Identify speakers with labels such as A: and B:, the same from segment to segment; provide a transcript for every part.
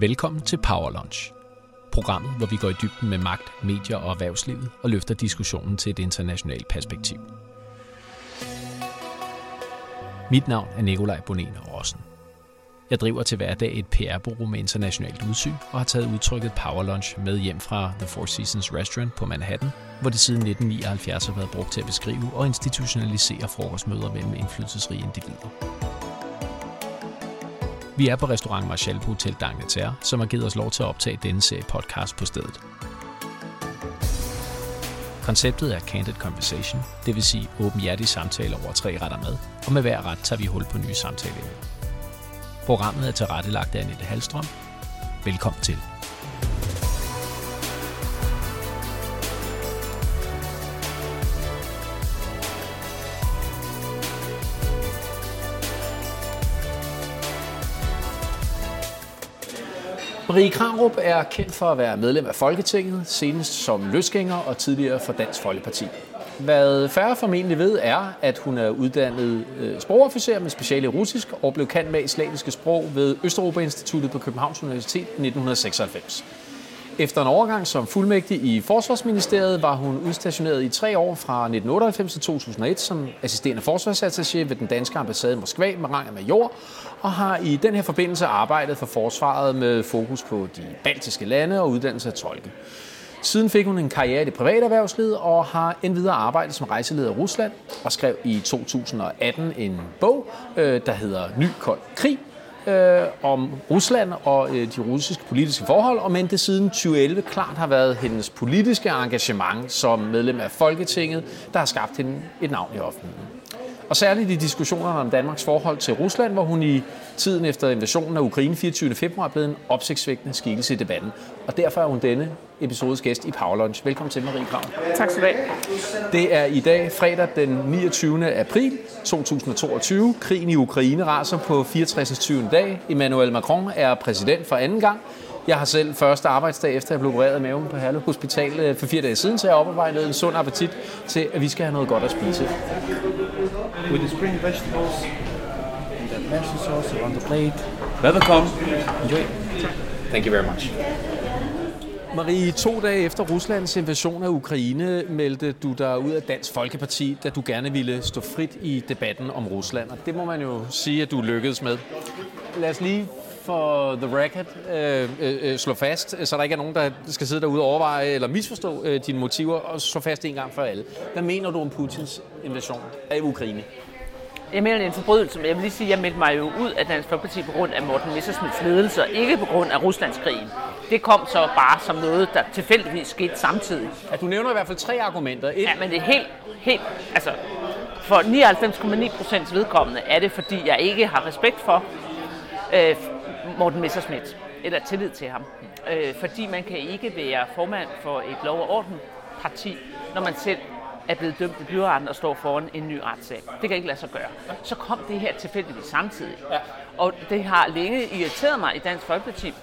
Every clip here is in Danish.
A: Velkommen til Power Lunch. Programmet, hvor vi går i dybden med magt, medier og erhvervslivet og løfter diskussionen til et internationalt perspektiv. Mit navn er Nikolaj Bonen Rossen. Jeg driver til hverdag et PR-bureau med internationalt udsyn og har taget udtrykket Power Lunch med hjem fra The Four Seasons Restaurant på Manhattan, hvor det siden 1979 har været brugt til at beskrive og institutionalisere frokostmøder mellem indflydelsesrige individer. Vi er på restaurant Marshall på Hotel Dagneterre, som har givet os lov til at optage denne serie podcast på stedet. Konceptet er Candid Conversation, det vil sige åbenhjertige samtaler over tre retter med, og med hver ret tager vi hul på nye samtaler. Programmet er tilrettelagt af Annette Halstrøm. Velkommen til. Marie Kranrup er kendt for at være medlem af Folketinget, senest som løsgænger og tidligere for Dansk Folkeparti. Hvad færre formentlig ved er, at hun er uddannet øh, sprogofficer med speciale i russisk og blev kendt med islamiske sprog ved Østeuropa Instituttet på Københavns Universitet i 1996. Efter en overgang som fuldmægtig i Forsvarsministeriet var hun udstationeret i tre år fra 1998 til 2001 som assisterende forsvarsattaché ved den danske ambassade i Moskva med rang af major, og har i den her forbindelse arbejdet for forsvaret med fokus på de baltiske lande og uddannelse af tolke. Siden fik hun en karriere i det private erhvervsliv og har endvidere arbejdet som rejseleder i Rusland og skrev i 2018 en bog, øh, der hedder Ny Kold Krig, øh, om Rusland og øh, de russiske politiske forhold, og men det siden 2011 klart har været hendes politiske engagement som medlem af Folketinget, der har skabt hende et navn i offentligheden. Og særligt i diskussionerne om Danmarks forhold til Rusland, hvor hun i tiden efter invasionen af Ukraine 24. februar blevet en opsigtsvækkende skikkelse i debatten. Og derfor er hun denne episodes gæst i Power Lunch. Velkommen til, Marie Krav.
B: Tak skal du have.
A: Det er i dag, fredag den 29. april 2022. Krigen i Ukraine raser på 64. 20. dag. Emmanuel Macron er præsident for anden gang. Jeg har selv første arbejdsdag efter jeg blev opereret af maven på Herlev Hospital øh, for fire dage siden, så jeg har oparbejdet en sund appetit til, at vi skal have noget godt at spise.
C: With the spring vegetables and the mashed sauce on the plate. Welcome. Enjoy.
A: Thank you very much. Marie, to dage efter Ruslands invasion af Ukraine meldte du dig ud af Dansk Folkeparti, da du gerne ville stå frit i debatten om Rusland. Og det må man jo sige, at du lykkedes med. Lad os lige for the record øh, øh, slå fast, så der ikke er nogen, der skal sidde derude og overveje eller misforstå øh, dine motiver, og slå fast en gang for alle. Hvad mener du om Putins invasion af Ukraine?
B: Jeg mener, det er en forbrydelse, men jeg vil lige sige, at jeg meldte mig jo ud af Dansk Folkeparti på grund af Morten Messersmiths ledelse, og ikke på grund af Ruslandskrigen. Det kom så bare som noget, der tilfældigvis skete samtidig.
A: At du nævner i hvert fald tre argumenter. Et,
B: Ja, men det er helt, helt, altså, for 99,9 procents vedkommende er det, fordi jeg ikke har respekt for øh, Morten Messersmith, eller tillid til ham. Øh, fordi man kan ikke være formand for et lov- og orden parti, når man selv er blevet dømt i byretten og står foran en ny retssag. Det kan ikke lade sig gøre. Så kom det her tilfældigvis samtidig.
A: Ja.
B: Og det har længe irriteret mig i Dansk Folkeparti,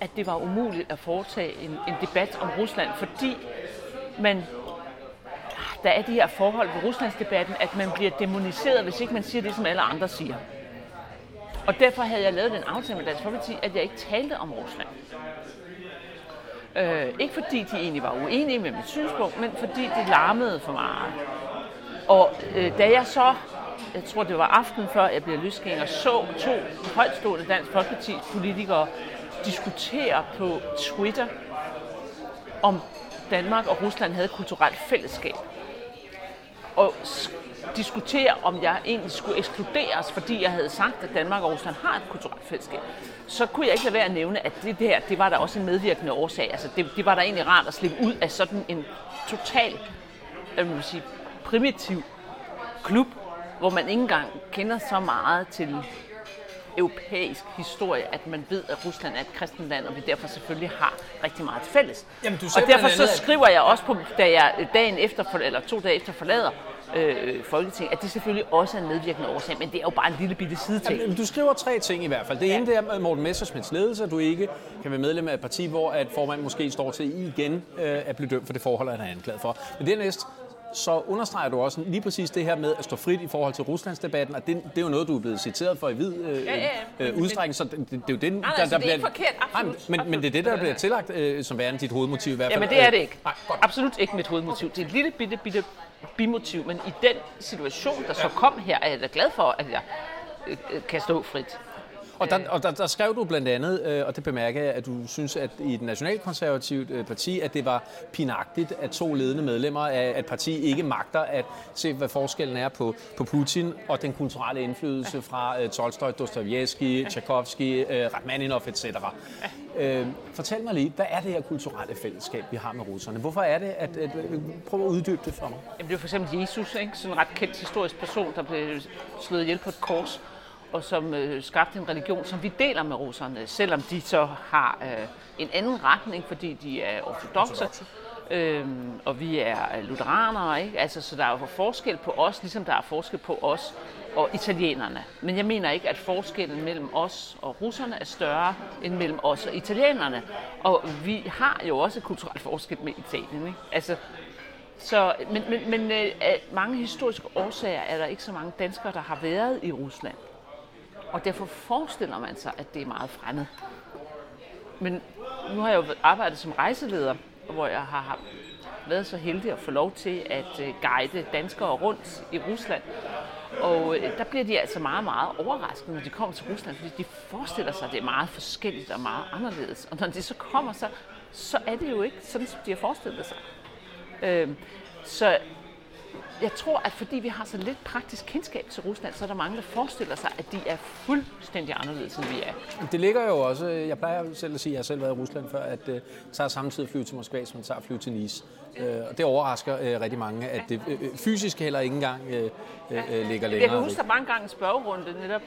B: at det var umuligt at foretage en, en debat om Rusland, fordi man der er de her forhold ved Ruslandsdebatten, at man bliver demoniseret, hvis ikke man siger det, som alle andre siger. Og derfor havde jeg lavet den aftale med Dansk Folkeparti, at jeg ikke talte om Rusland. Øh, ikke fordi de egentlig var uenige med mit synspunkt, men fordi det larmede for meget. Og øh, da jeg så, jeg tror det var aften før jeg blev løsgænger, så to højtstående Dansk Folkeparti politikere diskutere på Twitter, om Danmark og Rusland havde et kulturelt fællesskab. Og diskutere, om jeg egentlig skulle ekskluderes, fordi jeg havde sagt, at Danmark og Rusland har et kulturelt fællesskab, så kunne jeg ikke lade være at nævne, at det der, det var der også en medvirkende årsag. Altså, det, det var der egentlig rart at slippe ud af sådan en total, jeg vil sige, primitiv klub, hvor man ikke engang kender så meget til europæisk historie, at man ved, at Rusland er et kristent land, og vi derfor selvfølgelig har rigtig meget til fælles.
A: Jamen, du
B: og derfor så
A: andet,
B: skriver jeg også på, da jeg dagen efter, eller to dage efter forlader øh, Folketinget, at det selvfølgelig også er en medvirkende årsag, men det er jo bare en lille bitte sideting.
A: Jamen, Du skriver tre ting i hvert fald. Det ene det er med Morten Messersmiths ledelse, at du ikke kan være medlem af et parti, hvor at formanden måske står til igen øh, at blive dømt for det forhold, han er anklaget for. Men dernæst så understreger du også lige præcis det her med at stå frit i forhold til Ruslandsdebatten, og det, det er jo noget, du er blevet citeret for i vid øh, ja, ja, ja. Øh, udstrækning, så det, det, det er jo det,
B: nej, der, altså, der det er bliver... Forkert, absolut,
A: nej, men, men det er det, der bliver tillagt øh, som værende dit hovedmotiv i hvert
B: fald. Jamen det er det ikke. Nej, Absolut ikke mit hovedmotiv. Det er et lille bitte, bitte bimotiv, men i den situation, der så kom her, er jeg da glad for, at jeg øh, kan stå frit.
A: Og der, og der, der skrev du blandt andet, øh, og det bemærker jeg, at du synes, at i et nationalkonservativt øh, parti, at det var pinagtigt, at to ledende medlemmer af et parti ikke magter at se, hvad forskellen er på, på Putin og den kulturelle indflydelse fra øh, Tolstoy, Dostojevski, Tchaikovsky, øh, Rachmaninov etc. Øh, fortæl mig lige, hvad er det her kulturelle fællesskab, vi har med russerne? Hvorfor er det, at, at, at prøv at uddybe det for mig?
B: Jamen, det er for eksempel Jesus, ikke? sådan en ret kendt historisk person, der blev slået ihjel på et kors og som øh, skabte en religion, som vi deler med russerne, selvom de så har øh, en anden retning, fordi de er ortodoxe. Øhm, og vi er lutheranere, ikke? Altså, så der er jo forskel på os, ligesom der er forskel på os og italienerne. Men jeg mener ikke, at forskellen mellem os og russerne er større end mellem os og italienerne. Og vi har jo også kulturelt forskel med Italien. Ikke? Altså, så, men men, men øh, af mange historiske årsager er der ikke så mange danskere, der har været i Rusland. Og derfor forestiller man sig, at det er meget fremmed. Men nu har jeg jo arbejdet som rejseleder, hvor jeg har været så heldig at få lov til at øh, guide danskere rundt i Rusland. Og øh, der bliver de altså meget, meget overraskede, når de kommer til Rusland, fordi de forestiller sig, at det er meget forskelligt og meget anderledes. Og når de så kommer, så, så er det jo ikke sådan, som de har forestillet sig. Øhm, så jeg tror, at fordi vi har så lidt praktisk kendskab til Rusland, så er der mange, der forestiller sig, at de er fuldstændig anderledes, end vi er.
A: Det ligger jo også, jeg plejer selv at sige, at jeg har selv været i Rusland før, at det uh, tager samtidig flyve til Moskva, som man tager flyve til Nice. Uh, og det overrasker uh, rigtig mange, at det fysisk heller ikke engang ligger længere.
B: Jeg kan huske, der mange gange en spørgerunde netop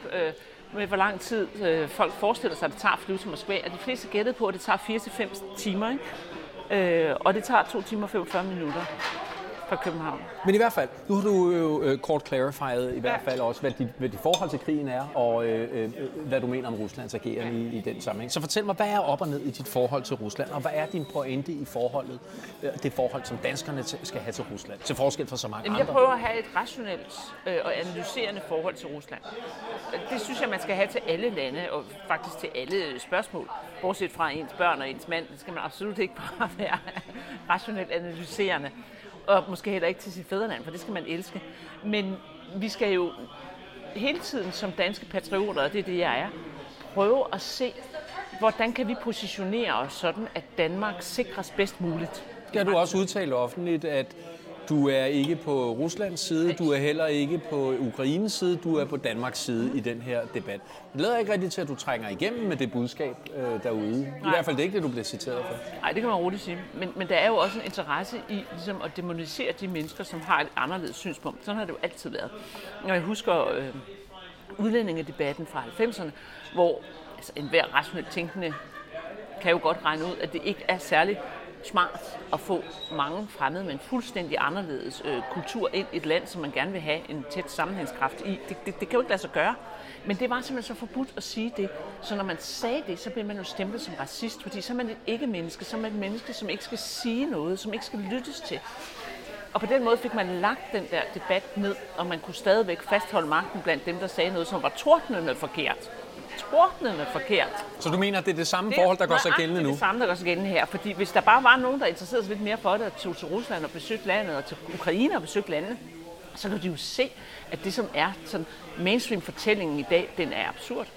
B: med, hvor lang tid folk forestiller sig, at det tager at flyve til Moskva. Og de fleste gættede på, at det tager 4-5 timer, ikke? Og det tager 2 timer og 45 minutter fra København.
A: Men i hvert fald, nu har du jo øh, kort clarified i hvert fald også, hvad dit, hvad dit forhold til krigen er, og øh, øh, hvad du mener om Ruslands agerende i, i den sammenhæng. Så fortæl mig, hvad er op og ned i dit forhold til Rusland, og hvad er din pointe i forholdet, øh, det forhold, som danskerne skal have til Rusland, til forskel fra så mange
B: Jamen,
A: andre?
B: Jeg prøver at have et rationelt øh, og analyserende forhold til Rusland. Det synes jeg, man skal have til alle lande, og faktisk til alle spørgsmål, bortset fra ens børn og ens mand. Det skal man absolut ikke bare være rationelt analyserende og måske heller ikke til sit fædreland, for det skal man elske. Men vi skal jo hele tiden som danske patrioter, og det er det, jeg er, prøve at se, hvordan kan vi positionere os sådan, at Danmark sikres bedst muligt.
A: Det har du også udtalt offentligt, at du er ikke på Ruslands side, du er heller ikke på Ukraines side, du er på Danmarks side i den her debat. Det lader ikke rigtigt til, at du trænger igennem med det budskab øh, derude. Nej. I hvert fald det er ikke det, du bliver citeret for.
B: Nej, det kan man roligt sige. Men, men der er jo også en interesse i ligesom, at demonisere de mennesker, som har et anderledes synspunkt. Sådan har det jo altid været. Når jeg husker øh, udlændingedebatten fra 90'erne, hvor altså, enhver rationelt tænkende kan jo godt regne ud, at det ikke er særlig smart at få mange fremmede med en fuldstændig anderledes øh, kultur ind i et land, som man gerne vil have en tæt sammenhængskraft i. Det, det, det kan jo ikke lade sig gøre. Men det var simpelthen så forbudt at sige det. Så når man sagde det, så blev man jo stemplet som racist, fordi så er man et ikke-menneske, så er man et menneske, som ikke skal sige noget, som ikke skal lyttes til. Og på den måde fik man lagt den der debat ned, og man kunne stadigvæk fastholde magten blandt dem, der sagde noget, som var tordnende forkert tordnende forkert.
A: Så du mener, det er det samme det forhold, der gør sig gældende nu?
B: det er det samme, der gør sig gældende her. Fordi hvis der bare var nogen, der interesserede sig lidt mere for det, og tog til Rusland og besøgte landet, og til Ukraine og besøgte landet, så kan de jo se, at det, som er sådan mainstream-fortællingen i dag, den er absurd.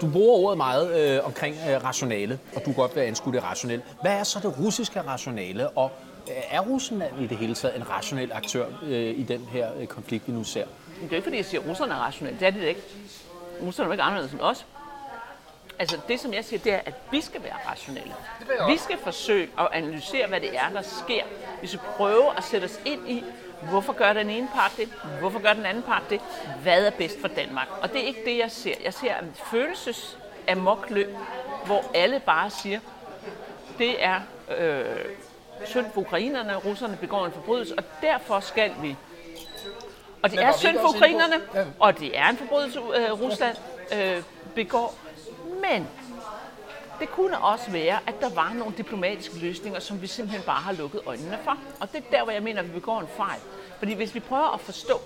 A: Du bruger ordet meget øh, omkring øh, rationale, og du kan godt være anskudt det rationelle. Hvad er så det russiske rationale, og er Rusland i det hele taget en rationel aktør øh, i den her øh, konflikt, vi nu ser?
B: Det er ikke, fordi jeg siger, at russerne er rationelle. Det er det ikke. Russerne er ikke anderledes end os. Altså det, som jeg siger, det er, at vi skal være rationelle. Vi skal forsøge at analysere, hvad det er, der sker. Vi skal prøve at sætte os ind i, hvorfor gør den ene part det? Hvorfor gør den anden part det? Hvad er bedst for Danmark? Og det er ikke det, jeg ser. Jeg ser en følelses amokløb, hvor alle bare siger, det er øh, synd for ukrainerne, russerne begår en forbrydelse, og derfor skal vi. Og det er synd for ukrainerne, og det er en forbrydelse, uh, Rusland uh, begår. Men Det kunne også være, at der var nogle diplomatiske løsninger, som vi simpelthen bare har lukket øjnene for. Og det er der, hvor jeg mener, at vi begår en fejl. Fordi hvis vi prøver at forstå,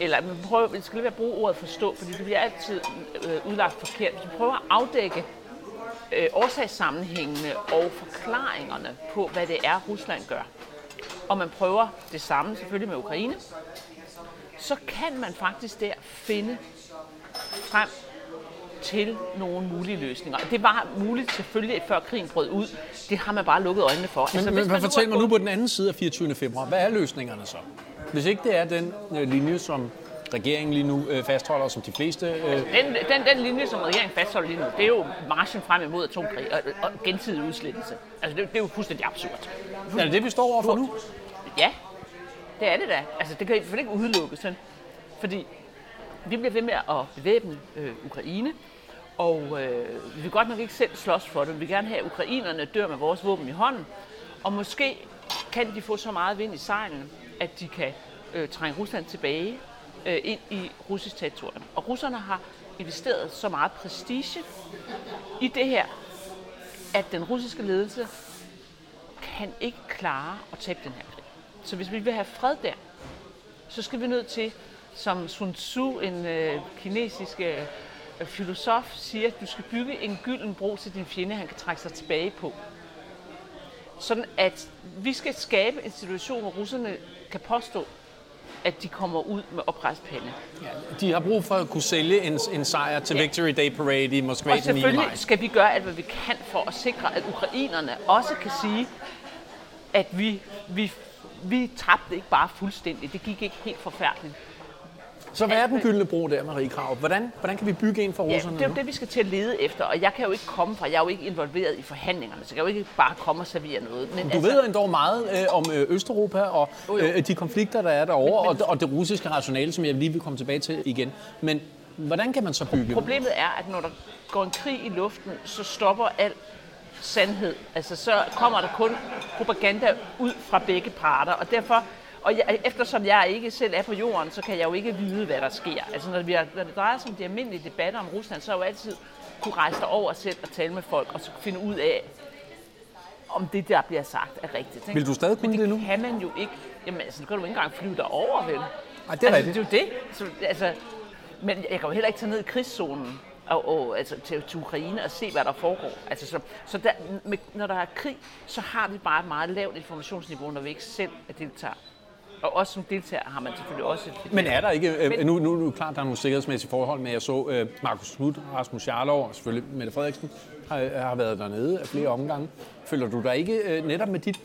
B: eller vi prøver, vi skal lige være bruge ordet forstå, fordi det bliver altid øh, udlagt forkert. Hvis vi prøver at afdække øh, årsagssammenhængene og forklaringerne på, hvad det er, Rusland gør, og man prøver det samme selvfølgelig med Ukraine, så kan man faktisk der finde frem til nogle mulige løsninger. Det var muligt selvfølgelig, før krigen brød ud. Det har man bare lukket øjnene for.
A: Men, altså, men man fortæl mig nu på den anden side af 24. februar, hvad er løsningerne så? Hvis ikke det er den øh, linje, som regeringen lige nu øh, fastholder, som de fleste... Øh...
B: Den, den, den linje, som regeringen fastholder lige nu, det er jo marchen frem imod atomkrig og, og gensidig udslettelse. Altså, det, det er jo fuldstændig absurd.
A: Er det det, vi står overfor nu?
B: Ja, det er det da. Altså, det kan i ikke udelukkes. Sådan. Fordi vi bliver ved med at bevæbne øh, Ukraine, og øh, vi vil godt nok ikke selv slås for det. Vi vil gerne have, at ukrainerne dør med vores våben i hånden. Og måske kan de få så meget vind i sejlen, at de kan øh, trænge Rusland tilbage øh, ind i russisk territorium. Og russerne har investeret så meget prestige i det her, at den russiske ledelse kan ikke klare at tabe den her krig. Så hvis vi vil have fred der, så skal vi nødt til, som Sun Tzu, en øh, kinesisk øh, filosof, siger, at du skal bygge en gylden bro til din fjende, han kan trække sig tilbage på. Sådan at vi skal skabe en situation, hvor russerne kan påstå, at de kommer ud med oprejst pande.
A: Ja, de har brug for at kunne sælge en, en sejr til ja. Victory Day Parade i Moskva
B: Og selvfølgelig skal vi gøre alt, hvad vi kan for at sikre, at ukrainerne også kan sige, at vi, vi, vi tabte ikke bare fuldstændigt. Det gik ikke helt forfærdeligt.
A: Så hvad er den gyldne bro der, Marie Krav? Hvordan, hvordan kan vi bygge en for russerne
B: Ja, det er jo det, vi skal til at lede efter. Og jeg kan jo ikke komme fra, jeg er jo ikke involveret i forhandlingerne, så jeg kan jo ikke bare komme og servere noget.
A: Men du altså, ved endda meget øh, om øh, Østeuropa og øh, de konflikter, der er derovre, men, men, og, og det russiske rationale, som jeg lige vil komme tilbage til igen. Men hvordan kan man så bygge
B: Problemet er, at når der går en krig i luften, så stopper alt sandhed. Altså, så kommer der kun propaganda ud fra begge parter, og derfor og jeg, eftersom jeg ikke selv er på jorden, så kan jeg jo ikke vide, hvad der sker. Altså når, vi har, når det drejer sig om de almindelige debatter om Rusland, så har jeg jo altid kunne rejse over selv og tale med folk, og så finde ud af, om det, der bliver sagt, er rigtigt. Ikke?
A: Vil du stadig kunne
B: det,
A: det nu?
B: det kan man jo ikke. Jamen, altså, nu kan du ikke engang flyve derover, vel?
A: Ej, det er
B: altså, det er jo det. Så, altså, men jeg kan jo heller ikke tage ned i krigszonen og, og, altså, til, til Ukraine og se, hvad der foregår. Altså, så så der, med, når der er krig, så har vi bare et meget lavt informationsniveau, når vi ikke selv er deltager. Og også som deltager har man selvfølgelig også et...
A: Men er der ikke... Øh, men, nu, nu, nu klart, der er nogle sikkerhedsmæssige forhold, men jeg så øh, Markus Smudt, Rasmus Jarlov og selvfølgelig Mette Frederiksen har, har været dernede af flere omgange. Føler du dig ikke øh, netop med dit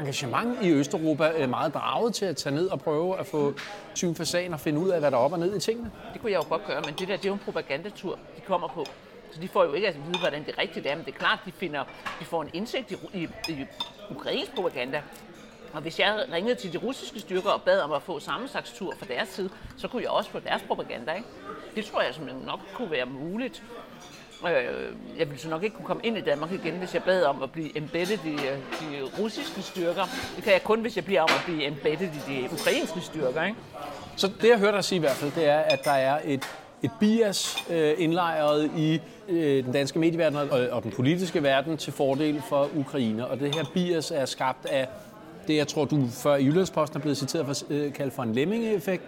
A: engagement i Østeuropa øh, meget draget til at tage ned og prøve at få tyven fasan og finde ud af, hvad der er op og ned i tingene?
B: Det kunne jeg jo godt gøre, men det der det er jo en propagandatur, de kommer på. Så de får jo ikke at vide, hvordan det rigtigt er, men det er klart, de, finder, de får en indsigt i, i, i ukrainsk propaganda, og hvis jeg ringede til de russiske styrker og bad om at få samme slags tur fra deres side, så kunne jeg også få deres propaganda. Ikke? Det tror jeg simpelthen nok kunne være muligt. Øh, jeg ville så nok ikke kunne komme ind i Danmark igen, hvis jeg bad om at blive embedded i øh, de russiske styrker. Det kan jeg kun, hvis jeg bliver om at blive embedded i de ukrainske styrker. Ikke?
A: Så det, jeg hørte dig sige i hvert fald, det er, at der er et, et bias øh, indlejret i øh, den danske medieverden og, og den politiske verden til fordel for Ukraine. Og det her bias er skabt af det, jeg tror, du før i Jyllandsposten er blevet citeret for, øh, kaldt for en lemming-effekt,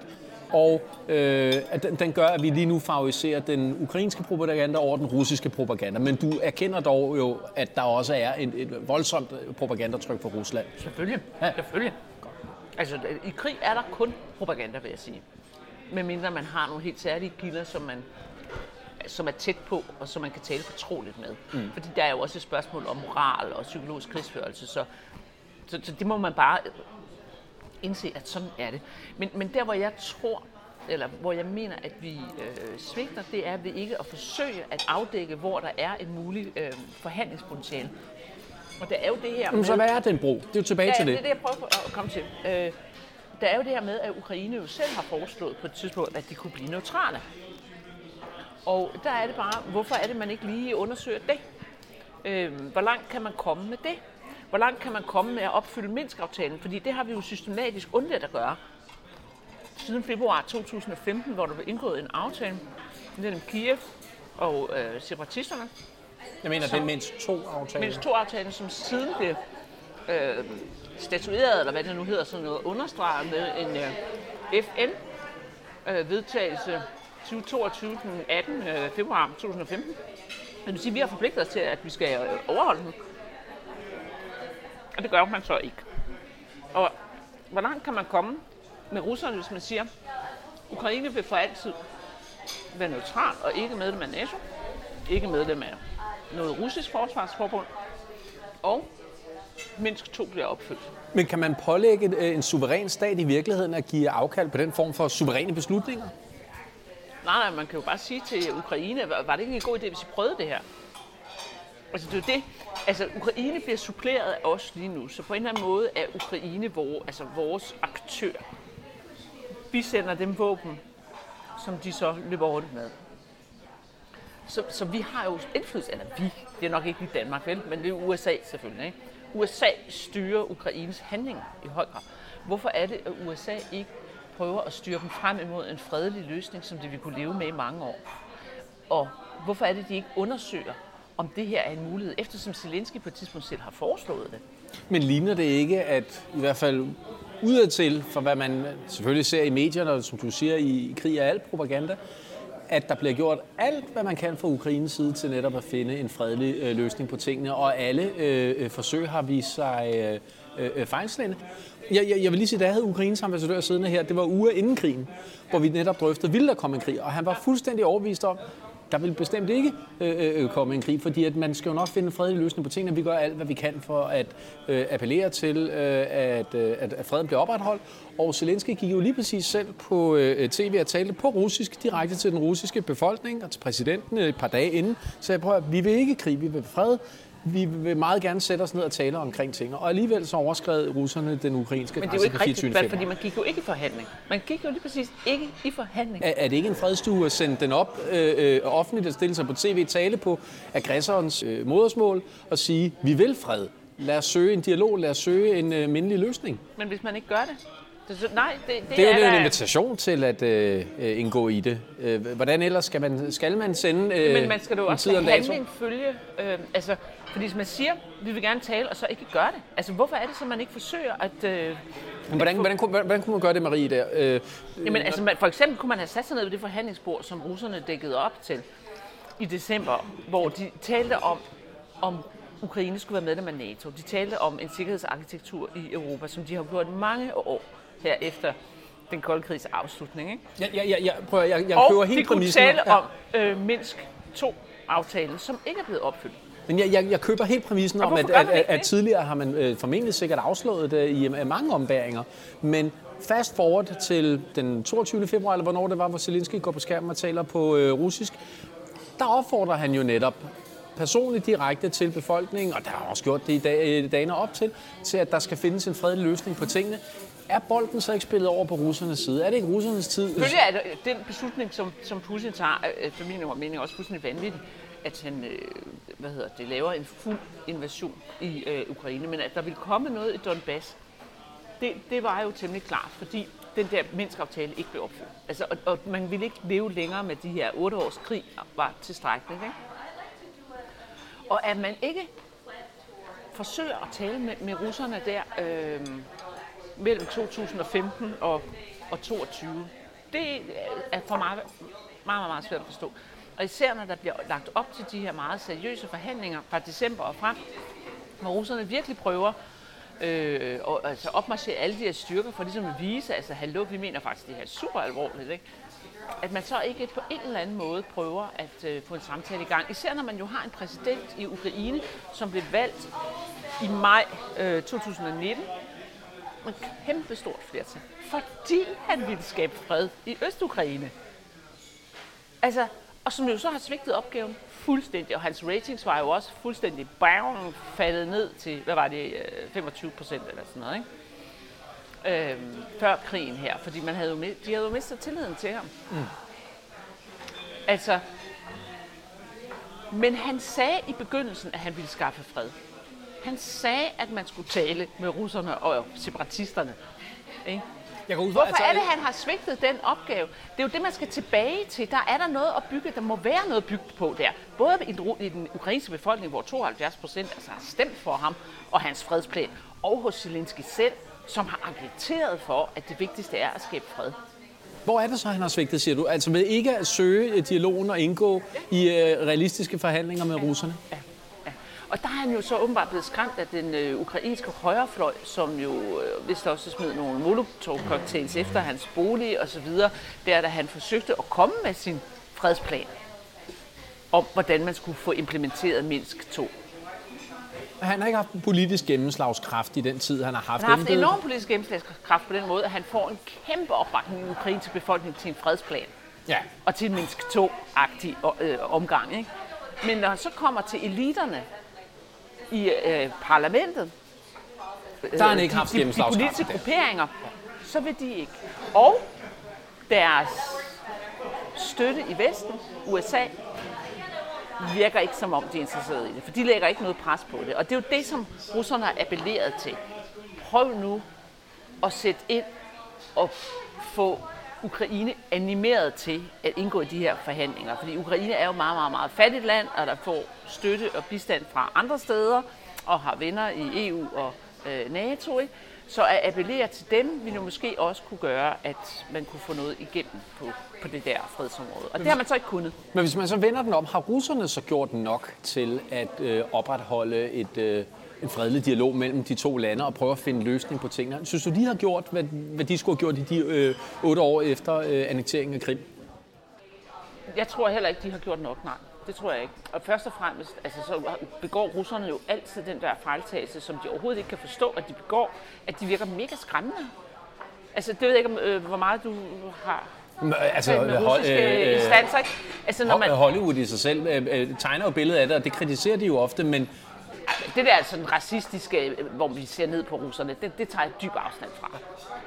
A: og øh, at den, den gør, at vi lige nu favoriserer den ukrainske propaganda over den russiske propaganda. Men du erkender dog jo, at der også er et, et voldsomt propagandatryk for Rusland.
B: Selvfølgelig, ja. selvfølgelig. Altså, i krig er der kun propaganda, vil jeg sige. Medmindre man har nogle helt særlige kilder, som man som er tæt på, og som man kan tale fortroligt med. Mm. Fordi der er jo også et spørgsmål om moral og psykologisk krigsførelse, så så, så det må man bare indse, at sådan er det. Men, men der, hvor jeg tror, eller hvor jeg mener, at vi øh, svigter, det er ved ikke at forsøge at afdække, hvor der er en mulig øh, forhandlingspotentiale. Og der er jo det her
A: med... så hvad er den bro? Det er jo tilbage
B: ja,
A: til det.
B: det er det, jeg prøver at komme til. Øh, der er jo det her med, at Ukraine jo selv har foreslået på et tidspunkt, at de kunne blive neutrale. Og der er det bare, hvorfor er det, man ikke lige undersøger det? Øh, hvor langt kan man komme med det? Hvor langt kan man komme med at opfylde Minsk-aftalen? Fordi det har vi jo systematisk undladt at gøre. Siden februar 2015, hvor der blev indgået en aftale mellem Kiev og øh, separatisterne,
A: Jeg mener, som, det er mindst to aftaler.
B: Mindst to aftaler, som siden blev øh, statueret, eller hvad det nu hedder, sådan noget, understreget med en øh, FN-vedtagelse øh, 2022, 18. Øh, februar 2015. Det vil sige, at vi har forpligtet os til, at vi skal øh, overholde den. Og det gør man så ikke. Og hvor langt kan man komme med russerne, hvis man siger, Ukraine vil for altid være neutral og ikke medlem af NATO, ikke medlem af noget russisk forsvarsforbund, og Minsk 2 bliver opfyldt.
A: Men kan man pålægge øh, en suveræn stat i virkeligheden at give afkald på den form for suveræne beslutninger?
B: Nej, nej, man kan jo bare sige til Ukraine, var det ikke en god idé, hvis I prøvede det her? Altså, det er det. Altså, Ukraine bliver suppleret af os lige nu, så på en eller anden måde er Ukraine hvor, altså, vores aktør. Vi sender dem våben, som de så løber rundt med. Så, så vi har jo indflydelse, eller vi, det er nok ikke i Danmark, vel, men det er USA selvfølgelig. Ikke? USA styrer Ukraines handlinger i høj grad. Hvorfor er det, at USA ikke prøver at styre dem frem imod en fredelig løsning, som det vi kunne leve med i mange år? Og hvorfor er det, de ikke undersøger, om det her er en mulighed, eftersom Zelensky på et tidspunkt selv har foreslået det?
A: Men ligner det ikke, at i hvert fald udadtil, for hvad man selvfølgelig ser i medierne, og som du siger, i krig er alt propaganda, at der bliver gjort alt, hvad man kan fra Ukraines side til netop at finde en fredelig øh, løsning på tingene, og alle øh, øh forsøg har vist sig øh, øh, fejlslagende. Jeg, jeg, jeg vil lige sige, da jeg havde Ukraines ambassadør siddende her, det var uger inden krigen, hvor vi netop drøftede, ville der komme en krig, og han var fuldstændig overbevist om, der vil bestemt ikke øh, øh, øh, komme en krig, fordi at man skal jo nok finde en fredelig løsning på tingene. Vi gør alt, hvad vi kan for at øh, appellere til, øh, at, øh, at, at freden bliver opretholdt. Og Zelensky gik jo lige præcis selv på øh, tv og talte på russisk direkte til den russiske befolkning og til præsidenten øh, et par dage inden. Så jeg prøver, at vi vil ikke krig, vi vil fred vi vil meget gerne sætte os ned og tale omkring ting. Og alligevel så overskred russerne den ukrainske
B: grænse Men det er jo ikke rigtigt, fordi man gik jo ikke i forhandling. Man gik jo lige præcis ikke i forhandling.
A: Er, er det ikke en fredstue at sende den op øh, øh, offentligt og stille sig på tv, tale på aggressorens øh, modersmål og sige, vi vil fred. Lad os søge en dialog, lad os søge en øh, mindelig løsning.
B: Men hvis man ikke gør det, det, nej, det,
A: det, det er, er jo en invitation til at øh, øh, indgå i det. Øh, hvordan ellers skal man, skal man sende øh,
B: Men man skal jo også have handling følge. Øh, altså, fordi hvis man siger, vi vil gerne tale, og så ikke gør det. Altså, hvorfor er det så, man ikke forsøger at... Øh,
A: Men hvordan, hvordan, hvordan, hvordan kunne man gøre det, Marie, der? Øh,
B: Jamen, altså, man, for eksempel kunne man have sat sig ned ved det forhandlingsbord, som russerne dækkede op til i december, hvor de talte om, om Ukraine skulle være medlem af NATO. De talte om en sikkerhedsarkitektur i Europa, som de har gjort mange år her efter den kolde krigs afslutning. Ikke?
A: Ja, ja, ja, ja, prøv, jeg, jeg
B: og helt de kunne tale om øh, Minsk 2-aftalen, som ikke er blevet opfyldt.
A: Men jeg, jeg, jeg køber helt præmissen om, at, at, at, at tidligere har man øh, formentlig sikkert afslået det i øh, mange ombæringer. Men fast forward til den 22. februar, eller hvornår det var, hvor Zelensky går på skærmen og taler på øh, russisk, der opfordrer han jo netop personligt direkte til befolkningen, og der har også gjort det i dag, dagene op til, til at der skal findes en fredelig løsning på tingene. Er bolden så ikke spillet over på russernes side? Er det ikke russernes tid?
B: Selvfølgelig er det, den beslutning, som, som Putin tager, efter min mening også fuldstændig vanvittig, at han øh, hvad hedder det, laver en fuld invasion i øh, Ukraine, men at der vil komme noget i Donbass, det, det var jo temmelig klart, fordi den der menneskeaftale ikke blev opfyldt. Altså, og, og man ville ikke leve længere med de her otte års krig, var tilstrækkeligt. Ikke? Og at man ikke forsøger at tale med, med russerne der øh, mellem 2015 og, og 22, det er for mig meget, meget, meget svært at forstå. Og især når der bliver lagt op til de her meget seriøse forhandlinger fra december og frem, hvor russerne virkelig prøver øh, og, altså opmarchere alle de her styrker for ligesom at vise, altså hallo, vi mener faktisk, det her er super alvorligt, ikke? at man så ikke på en eller anden måde prøver at øh, få en samtale i gang. Især når man jo har en præsident i Ukraine, som blev valgt i maj øh, 2019 med kæmpe stort flertal, fordi han ville skabe fred i Østukraine. Altså, og som jo så har svigtet opgaven fuldstændig, og hans ratings var jo også fuldstændig bang, faldet ned til, hvad var det, 25 øh, procent eller sådan noget, ikke? Øhm, før krigen her, fordi man havde jo, de havde jo mistet tilliden til ham. Mm. Altså, men han sagde i begyndelsen, at han ville skaffe fred. Han sagde, at man skulle tale med russerne og separatisterne. Ikke? Jeg går ud for, Hvorfor altså, er det, han har svigtet den opgave? Det er jo det, man skal tilbage til. Der er der noget at bygge. Der må være noget bygget på der. Både i den, i den ukrainske befolkning, hvor 72 procent altså har stemt for ham og hans fredsplan, og hos Zelensky selv, som har agiteret for, at det vigtigste er at skabe fred.
A: Hvor er det så, han har svigtet, siger du? Altså ved ikke at søge dialogen og indgå ja. i uh, realistiske forhandlinger med ja. russerne? Ja.
B: Og der er han jo så åbenbart blevet skræmt af den øh, ukrainske højrefløj, som jo øh, vist også smed nogle molotov-cocktails efter hans bolig osv., der da han forsøgte at komme med sin fredsplan om, hvordan man skulle få implementeret Minsk 2.
A: Han har ikke haft politisk gennemslagskraft i den tid, han har haft.
B: Han har haft enorm politisk gennemslagskraft på den måde, at han får en kæmpe opbakning i den ukrainske befolkning til en fredsplan.
A: Ja.
B: Og til en Minsk 2-agtig øh, omgang. Ikke? Men når han så kommer til eliterne, i øh, parlamentet,
A: der har han ikke haft
B: de, de, de politiske grupperinger, så vil de ikke. Og deres støtte i Vesten, USA, virker ikke som om, de er interesserede i det, for de lægger ikke noget pres på det. Og det er jo det, som russerne har appelleret til. Prøv nu at sætte ind og få Ukraine animeret til at indgå i de her forhandlinger. Fordi Ukraine er jo meget, meget, meget fattigt land, og der får støtte og bistand fra andre steder, og har venner i EU og øh, NATO. Ikke? Så at appellere til dem ville jo måske også kunne gøre, at man kunne få noget igennem på, på det der fredsområde. Og det har man så ikke kunnet.
A: Men hvis man så vender den om, har russerne så gjort nok til at øh, opretholde et... Øh en fredelig dialog mellem de to lande og prøve at finde løsning på tingene. Synes du, de har gjort, hvad, hvad de skulle have gjort i de øh, otte år efter øh, annekteringen af Krim?
B: Jeg tror heller ikke, de har gjort nok, nej. Det tror jeg ikke. Og først og fremmest, altså, så begår russerne jo altid den der fejltagelse, som de overhovedet ikke kan forstå, at de begår, at de virker mega skræmmende. Altså, det ved jeg ikke, øh, hvor meget du har
A: Altså, hold, øh, instanser, ikke? Altså, når man... Hollywood i sig selv øh, øh, tegner jo billedet af det, og det kritiserer de jo ofte, men
B: det der sådan racistiske, øh, hvor vi ser ned på russerne, det, det tager jeg dyb afstand fra.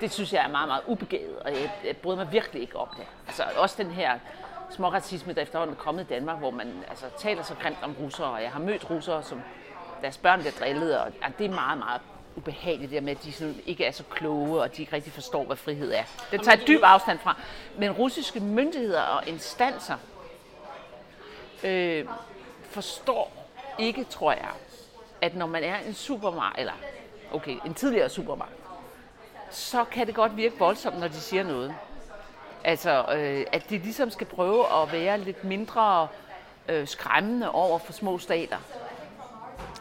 B: Det synes jeg er meget, meget ubegavet, og jeg, jeg bryder mig virkelig ikke om det. Altså også den her små racisme, der efterhånden er kommet i Danmark, hvor man altså, taler så grimt om russere, og jeg har mødt russere, som deres børn bliver drillet, og altså, det er meget, meget ubehageligt, det med, at de sådan ikke er så kloge, og de ikke rigtig forstår, hvad frihed er. Det tager jeg dyb afstand fra. Men russiske myndigheder og instanser øh, forstår ikke, tror jeg, at når man er en supermarked, eller okay, en tidligere supermarked, så kan det godt virke voldsomt, når de siger noget. Altså, øh, at de ligesom skal prøve at være lidt mindre øh, skræmmende over for små stater.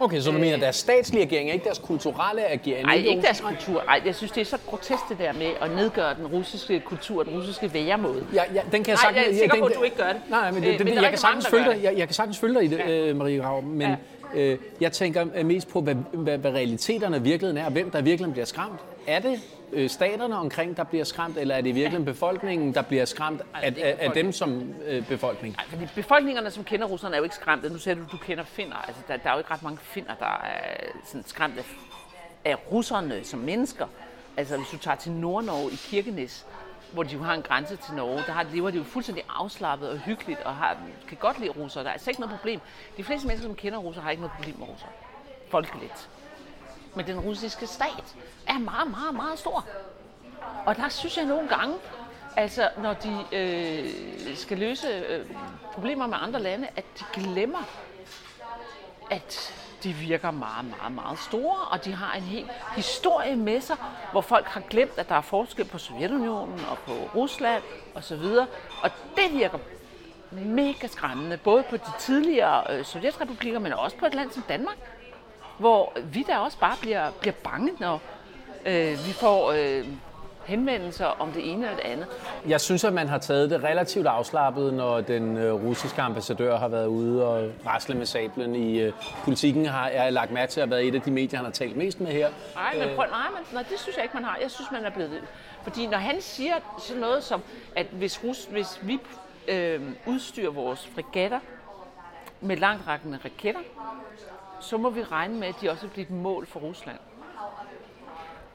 A: Okay, så du mener, deres statslige agering er ikke deres kulturelle agering?
B: Nej, ikke deres kultur. Nej, jeg synes, det er så grotesk det der med at nedgøre den russiske kultur, den russiske væremåde.
A: Ja, ja, den kan jeg
B: sagtens... Nej, jeg er sikker på, at du ikke gør det.
A: Nej, men, det, det, men jeg, kan sagtens følge dig, jeg, jeg kan sagtens følge dig i det, ja. øh, Marie Grav, men... Ja. Øh, jeg tænker mest på, hvad, hvad, hvad realiteterne virkelig er, og hvem der virkelig bliver skræmt. Er det øh, staterne omkring, der bliver skræmt, eller er det virkelig befolkningen, der bliver skræmt af, af, af dem som øh, befolkning?
B: Ej, fordi befolkningerne, som kender russerne, er jo ikke skræmte. Nu siger du, du kender finner. Altså, der, der er jo ikke ret mange finner, der er sådan skræmt af, af russerne som mennesker. Altså, hvis du tager til Nordnorge i Kirkenes, hvor de jo har en grænse til Norge, der har, lever de jo fuldstændig afslappet og hyggeligt, og har, kan godt lide russere. Der er altså ikke noget problem. De fleste mennesker, som kender russere, har ikke noget problem med russere. Folkeligt. Men den russiske stat er meget, meget, meget stor. Og der synes jeg nogle gange, altså når de øh, skal løse øh, problemer med andre lande, at de glemmer, at de virker meget, meget, meget store, og de har en hel historie med sig, hvor folk har glemt, at der er forskel på Sovjetunionen og på Rusland osv. Og det virker mega skræmmende, både på de tidligere øh, sovjetrepublikker, men også på et land som Danmark, hvor vi der også bare bliver, bliver bange, når øh, vi får øh, henvendelser om det ene og det andet.
A: Jeg synes, at man har taget det relativt afslappet, når den øh, russiske ambassadør har været ude og rasle med sablen i øh, politikken. Har jeg lagt mærke til at være et af de medier, han har talt mest med her.
B: Nej, men prøv, nej, men, nej, det synes jeg ikke, man har. Jeg synes, man er blevet... Fordi når han siger sådan noget som, at hvis, Rus, hvis vi øh, udstyrer vores fregatter med langtrækkende raketter, så må vi regne med, at de også bliver et mål for Rusland.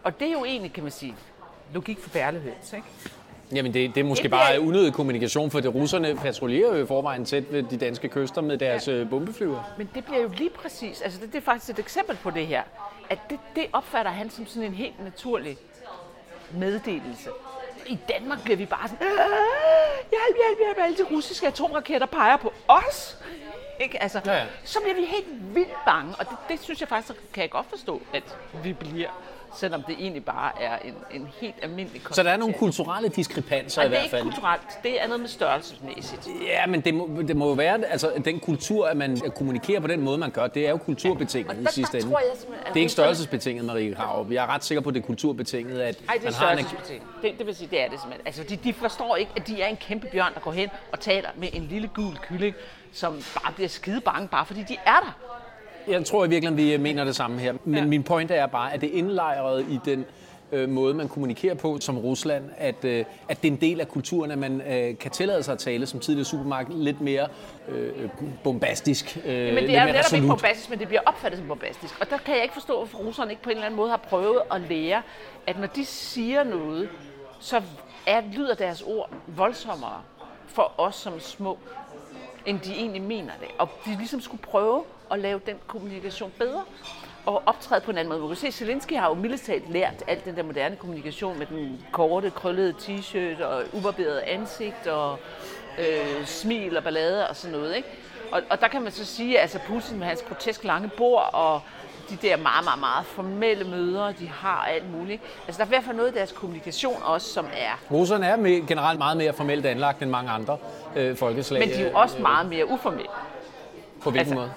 B: Og det er jo egentlig, kan man sige, logik for bærlehøns, ikke?
A: Jamen det, det er måske det bliver... bare unødig kommunikation, for det russerne patruljerer jo i forvejen tæt ved de danske kyster med deres ja. Øh, bombeflyver.
B: Men det bliver jo lige præcis, altså det, det er faktisk et eksempel på det her, at det, det opfatter han som sådan en helt naturlig meddelelse. I Danmark bliver vi bare sådan, hjælp, hjælp, hjælp, alle de russiske atomraketter peger på os. Ikke? Altså, ja, ja. Så bliver vi helt vildt bange, og det, det synes jeg faktisk, kan jeg godt forstå, at vi bliver selvom det egentlig bare er en, en helt almindelig
A: Så der er nogle kulturelle diskrepanser
B: i
A: hvert fald?
B: det er ikke kulturelt. Det er noget med størrelsesmæssigt.
A: Ja, men det må, det må jo være, altså den kultur, at man kommunikerer på den måde, man gør, det er jo kulturbetinget ja. der, i sidste ende. det er ikke størrelsesbetinget, Marie Krav. Jeg er ret sikker på, at det er kulturbetinget, at
B: Ej, det er man har en... Det, det vil sige, det er det simpelthen. Altså, de, de forstår ikke, at de er en kæmpe bjørn, der går hen og taler med en lille gul kylling, som bare bliver skide bange, bare fordi de er der.
A: Jeg tror i virkeligheden, vi mener det samme her. Men ja. min pointe er bare, at det er indlejret i den øh, måde, man kommunikerer på som Rusland, at, øh, at det er en del af kulturen, at man øh, kan tillade sig at tale som tidligere supermarked lidt mere øh, bombastisk.
B: Øh, men det er jo netop ikke bombastisk, men det bliver opfattet som bombastisk. Og der kan jeg ikke forstå, hvorfor russerne ikke på en eller anden måde har prøvet at lære, at når de siger noget, så er, lyder deres ord voldsommere for os som små, end de egentlig mener det. Og de ligesom skulle prøve at lave den kommunikation bedre og optræde på en anden måde. Man kan se, Zelensky har jo mildest lært alt den der moderne kommunikation med den korte, krøllede t-shirt og ubarberet ansigt og øh, smil og ballade og sådan noget. Ikke? Og, og der kan man så sige, at altså Putin med hans grotesk lange bord og de der meget, meget, meget formelle møder, de har alt muligt. Altså der er i hvert fald noget af deres kommunikation også, som er...
A: Russerne er med, generelt meget mere formelt anlagt end mange andre øh, folkeslag.
B: Men de er jo også meget mere uformelle.
A: På hvilken altså, måde?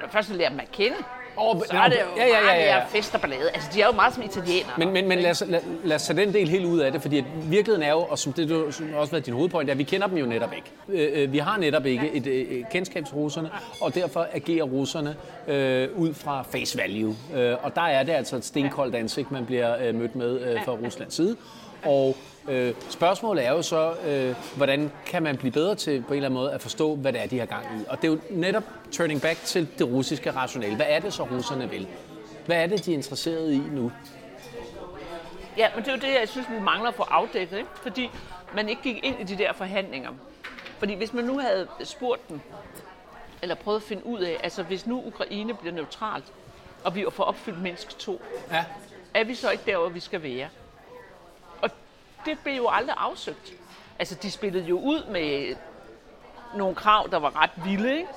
B: Når først lærer dem at kende, Oh, så er det jo ja, ja, ja, ja. fest og ballade. Altså, de er jo meget som italienere.
A: Men, men, men lad, os, lad, lad os tage den del helt ud af det, fordi virkeligheden er jo, og som det du, som også været din hovedpoint, er, at vi kender dem jo netop ikke. Øh, øh vi har netop ikke et, et kendskab til russerne, og derfor agerer russerne øh, ud fra face value. Øh, og der er det altså et stenkoldt ansigt, man bliver øh, mødt med øh, fra Ruslands side. Og Øh, spørgsmålet er jo så, øh, hvordan kan man blive bedre til på en eller anden måde at forstå, hvad det er, de har gang i. Og det er jo netop turning back til det russiske rationale. Hvad er det så, russerne vil? Hvad er det, de er interesseret i nu?
B: Ja, men det er jo det, jeg synes, vi mangler at få afdækket, ikke? fordi man ikke gik ind i de der forhandlinger. Fordi hvis man nu havde spurgt dem, eller prøvet at finde ud af, altså hvis nu Ukraine bliver neutralt, og vi får opfyldt Minsk 2, ja. er vi så ikke der, hvor vi skal være? Det blev jo aldrig afsøgt. Altså, de spillede jo ud med nogle krav, der var ret vilde, ikke?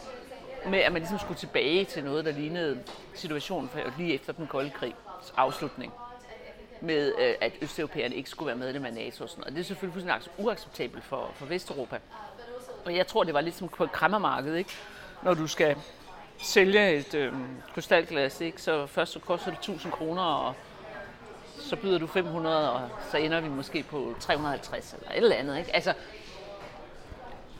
B: med at man ligesom skulle tilbage til noget, der lignede situationen for, lige efter den kolde krigs afslutning med, øh, at østeuropæerne ikke skulle være medlem af NATO og sådan noget. Det er selvfølgelig fuldstændig uacceptabelt for, for Vesteuropa. Og jeg tror, det var lidt som på et krammermarked, ikke? Når du skal sælge et øh, krystalglas, ikke? så først så koster det 1000 kroner, og så byder du 500, og så ender vi måske på 350 eller et eller andet. Ikke? Altså,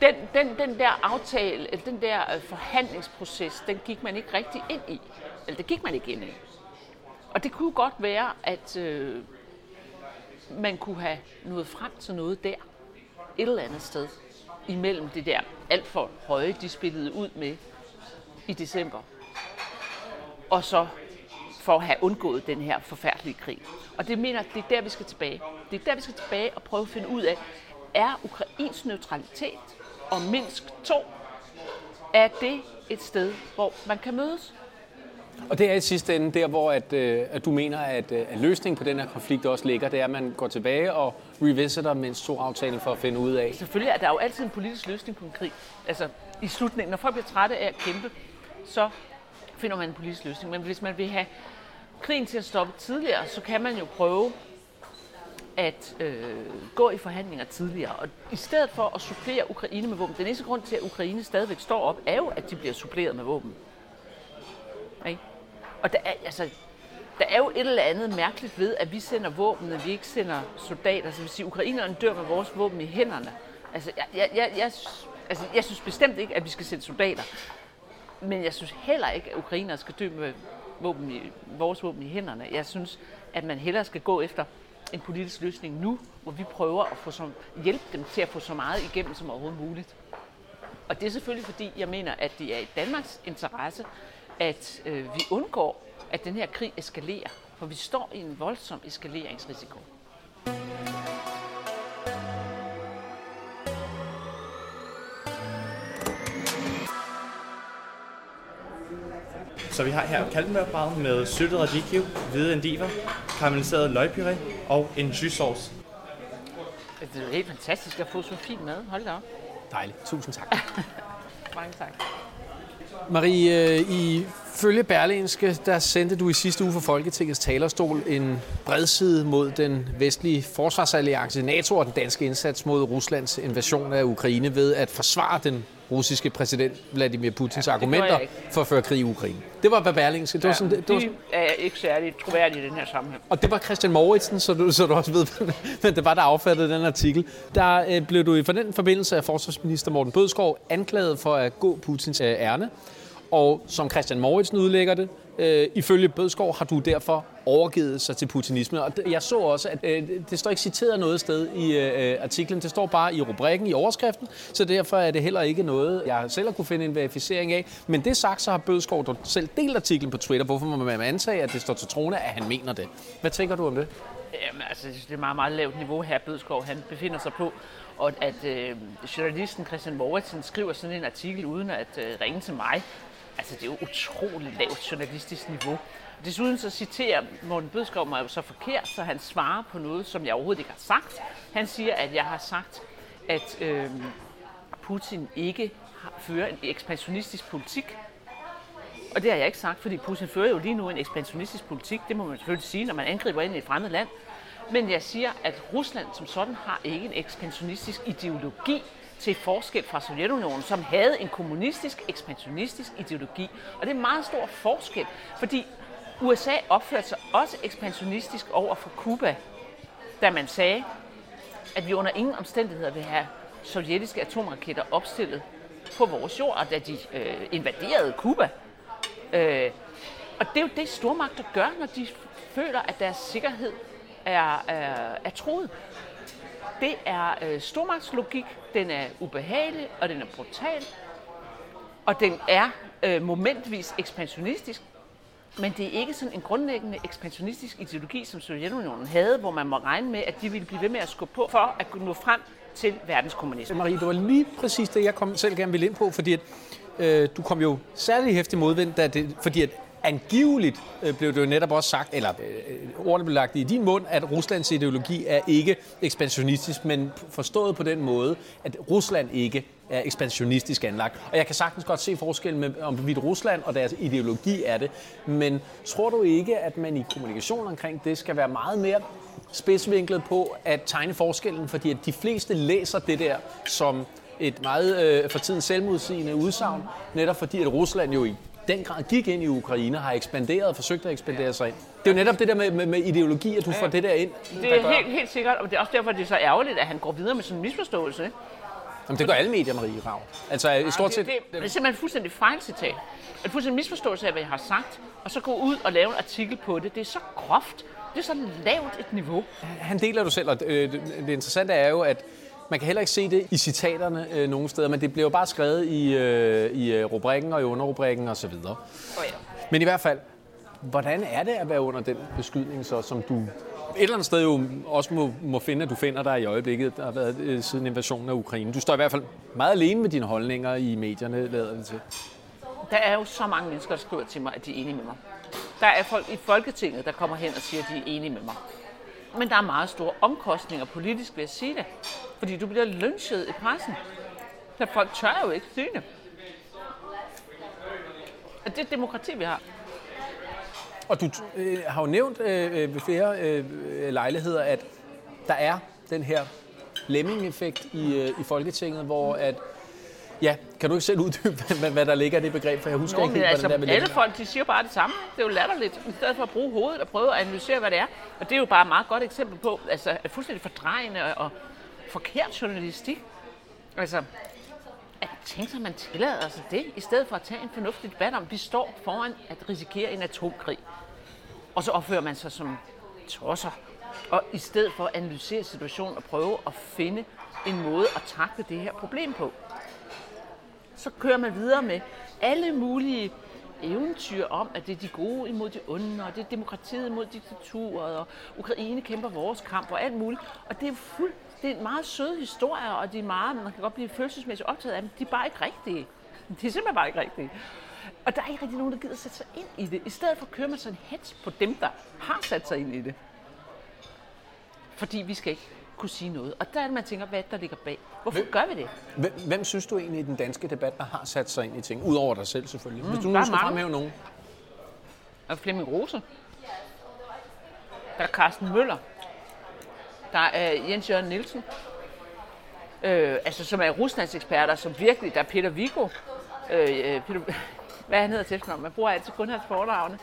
B: den, den, den der aftale, eller den der øh, forhandlingsproces, den gik man ikke rigtig ind i. Eller det gik man ikke ind i. Og det kunne godt være, at øh, man kunne have nået frem til noget der, et eller andet sted, imellem det der alt for høje, de spillede ud med i december, og så for at have undgået den her forfærdelige krig. Og det mener det er der, vi skal tilbage. Det er der, vi skal tilbage og prøve at finde ud af, er Ukrains neutralitet og Minsk 2, er det et sted, hvor man kan mødes?
A: Og det er i sidste ende der, hvor at, øh, at du mener, at, øh, at løsningen på den her konflikt også ligger, det er, at man går tilbage og revisiter mindst to aftalen for at finde ud af.
B: Selvfølgelig er der jo altid en politisk løsning på en krig. Altså i slutningen, når folk bliver trætte af at kæmpe, så finder man en politisk løsning. Men hvis man vil have krigen til at stoppe tidligere, så kan man jo prøve at øh, gå i forhandlinger tidligere. Og i stedet for at supplere Ukraine med våben, den eneste grund til, at Ukraine stadigvæk står op, er jo, at de bliver suppleret med våben. Okay? Og der er, altså, der er jo et eller andet mærkeligt ved, at vi sender våben, og vi ikke sender soldater. Så vil sige, at ukrainerne dør med vores våben i hænderne. Altså, jeg, jeg, jeg, jeg, altså, jeg synes bestemt ikke, at vi skal sende soldater. Men jeg synes heller ikke, at ukrainere skal dø med våben i, vores våben i hænderne. Jeg synes, at man hellere skal gå efter en politisk løsning nu, hvor vi prøver at få som, hjælpe dem til at få så meget igennem som overhovedet muligt. Og det er selvfølgelig fordi, jeg mener, at det er i Danmarks interesse, at øh, vi undgår, at den her krig eskalerer. For vi står i en voldsom eskaleringsrisiko.
D: Så vi har her kaldenmørbrad med syltet radicchio, hvide endiver, karamelliseret løgpuré og en jus-sauce.
B: Det er helt fantastisk at få så fin mad. Hold da op.
A: Dejligt. Tusind tak.
B: Mange tak.
A: Marie, øh, i følge Berlinske, der sendte du i sidste uge fra Folketingets talerstol en bredside mod den vestlige forsvarsalliance NATO og den danske indsats mod Ruslands invasion af Ukraine ved at forsvare den russiske præsident Vladimir Putins ja, argumenter for at føre krig i Ukraine. Det var hvad Berlingske. Det, var sådan,
B: det, det var er ikke særlig troværdigt i den her sammenhæng.
A: Og det var Christian Mauritsen, så du, så du også ved, men det var der affattede den artikel. Der øh, blev du i for den forbindelse af forsvarsminister Morten Bødskov anklaget for at gå Putins øh, ærne. Og som Christian Mauritsen udlægger det, øh, ifølge Bødskov har du derfor overgivet sig til putinisme. Og jeg så også, at øh, det står ikke citeret noget sted i øh, øh, artiklen. Det står bare i rubrikken, i overskriften, så derfor er det heller ikke noget, jeg selv har kunne finde en verificering af. Men det sagt, så har Bødskov selv delt artiklen på Twitter. Hvorfor må man antage, at det står til trone, at han mener det? Hvad tænker du om det?
B: Jamen, altså, det er et meget, meget lavt niveau her, Bødskov han befinder sig på. Og at øh, journalisten Christian Moritzen skriver sådan en artikel uden at øh, ringe til mig, Altså, det er jo utroligt lavt journalistisk niveau. Desuden så citerer Morten Bødskov mig jo så forkert, så han svarer på noget, som jeg overhovedet ikke har sagt. Han siger, at jeg har sagt, at øh, Putin ikke fører en ekspansionistisk politik. Og det har jeg ikke sagt, fordi Putin fører jo lige nu en ekspansionistisk politik. Det må man selvfølgelig sige, når man angriber ind i et fremmed land. Men jeg siger, at Rusland som sådan har ikke en ekspansionistisk ideologi til forskel fra Sovjetunionen, som havde en kommunistisk, ekspansionistisk ideologi. Og det er en meget stor forskel, fordi USA opførte sig også ekspansionistisk over for Kuba, da man sagde, at vi under ingen omstændigheder vil have sovjetiske atomraketter opstillet på vores jord, da de øh, invaderede Kuba. Øh, og det er jo det, stormagter gør, når de føler, at deres sikkerhed er, er, er truet det er øh, stormagtslogik, den er ubehagelig, og den er brutal, og den er øh, momentvis ekspansionistisk, men det er ikke sådan en grundlæggende ekspansionistisk ideologi, som Sovjetunionen havde, hvor man må regne med, at de ville blive ved med at skubbe på for at kunne nå frem til verdenskommunisme.
A: Marie, det var lige præcis det, jeg kom selv gerne ville ind på, fordi at, øh, du kom jo særlig hæftig modvind, da det, fordi at angiveligt øh, blev det jo netop også sagt, eller øh, ordene blev lagt i din mund, at Ruslands ideologi er ikke ekspansionistisk, men forstået på den måde, at Rusland ikke er ekspansionistisk anlagt. Og jeg kan sagtens godt se forskellen med, om vidt Rusland og deres ideologi er det, men tror du ikke, at man i kommunikation omkring det skal være meget mere spidsvinklet på at tegne forskellen, fordi at de fleste læser det der som et meget øh, for tiden selvmodsigende udsagn, netop fordi at Rusland jo i den grad gik ind i Ukraine, har ekspanderet og forsøgt at ekspandere sig ind. Det er jo netop det der med, med, med ideologi, at du får det der ind.
B: Det er helt, helt sikkert, og det er også derfor, det er så ærgerligt, at han går videre med sådan en misforståelse. Ikke?
A: Jamen, det gør alle medier, Marie Rav. Altså, i stort set...
B: Det, det, det er simpelthen fuldstændig fejlcitat. En fuldstændig misforståelse af, hvad jeg har sagt, og så gå ud og lave en artikel på det. Det er så groft. Det er så lavt et niveau.
A: Han deler du selv, og det, det interessante er jo, at man kan heller ikke se det i citaterne øh, nogle steder, men det bliver jo bare skrevet i, øh, i øh, rubrikken og i underrubrikken osv. Oh, ja. Men i hvert fald, hvordan er det at være under den beskydning, så, som du et eller andet sted jo også må, må finde, at du finder dig i øjeblikket, der har været øh, siden invasionen af Ukraine. Du står i hvert fald meget alene med dine holdninger i medierne, lader det til.
B: Der er jo så mange mennesker, der skriver til mig, at de er enige med mig. Der er folk i Folketinget, der kommer hen og siger, at de er enige med mig. Men der er meget store omkostninger politisk ved at sige det. Fordi du bliver lynchet i pressen. Så folk tør jo ikke sige det. Og det er demokrati, vi har.
A: Og du øh, har jo nævnt øh, øh ved flere øh, lejligheder, at der er den her lemming-effekt i, øh, i Folketinget, hvor at Ja, kan du ikke selv uddybe, hvad, hvad der ligger i det begreb? For jeg husker Nå, ikke helt,
B: altså,
A: hvordan
B: der Alle folk, de siger bare det samme. Det er jo latterligt, i stedet for at bruge hovedet og prøve at analysere, hvad det er. Og det er jo bare et meget godt eksempel på, altså, fuldstændig fordrejende og forkert journalistik. Altså, at tænke sig, at man tillader sig det, i stedet for at tage en fornuftig debat om, at vi står foran at risikere en atomkrig. Og så opfører man sig som tosser. Og i stedet for at analysere situationen og prøve at finde en måde at takle det her problem på så kører man videre med alle mulige eventyr om, at det er de gode imod de onde, og det er demokratiet imod diktaturet, og Ukraine kæmper vores kamp og alt muligt. Og det er fuld, det er en meget søde historie, og de er meget, man kan godt blive følelsesmæssigt optaget af dem. De er bare ikke rigtige. De er simpelthen bare ikke rigtige. Og der er ikke rigtig nogen, der gider sætte sig ind i det. I stedet for kører man sådan en hets på dem, der har sat sig ind i det. Fordi vi skal ikke kunne sige noget. Og der er det, man tænker, hvad der ligger bag. Hvorfor hvem, gør vi det?
A: Hvem, hvem synes du egentlig i den danske debat, der har sat sig ind i ting? Udover dig selv selvfølgelig. Mm, Hvis du nu skal fremhæve nogen.
B: Er Flemming Rose. Der er Carsten Møller. Der er Jens Jørgen Nielsen. Øh, altså, som er Ruslands eksperter, som virkelig, der er Peter Vigo. Øh, øh Peter, hvad han hedder til Man bruger altid kun hans foredragene.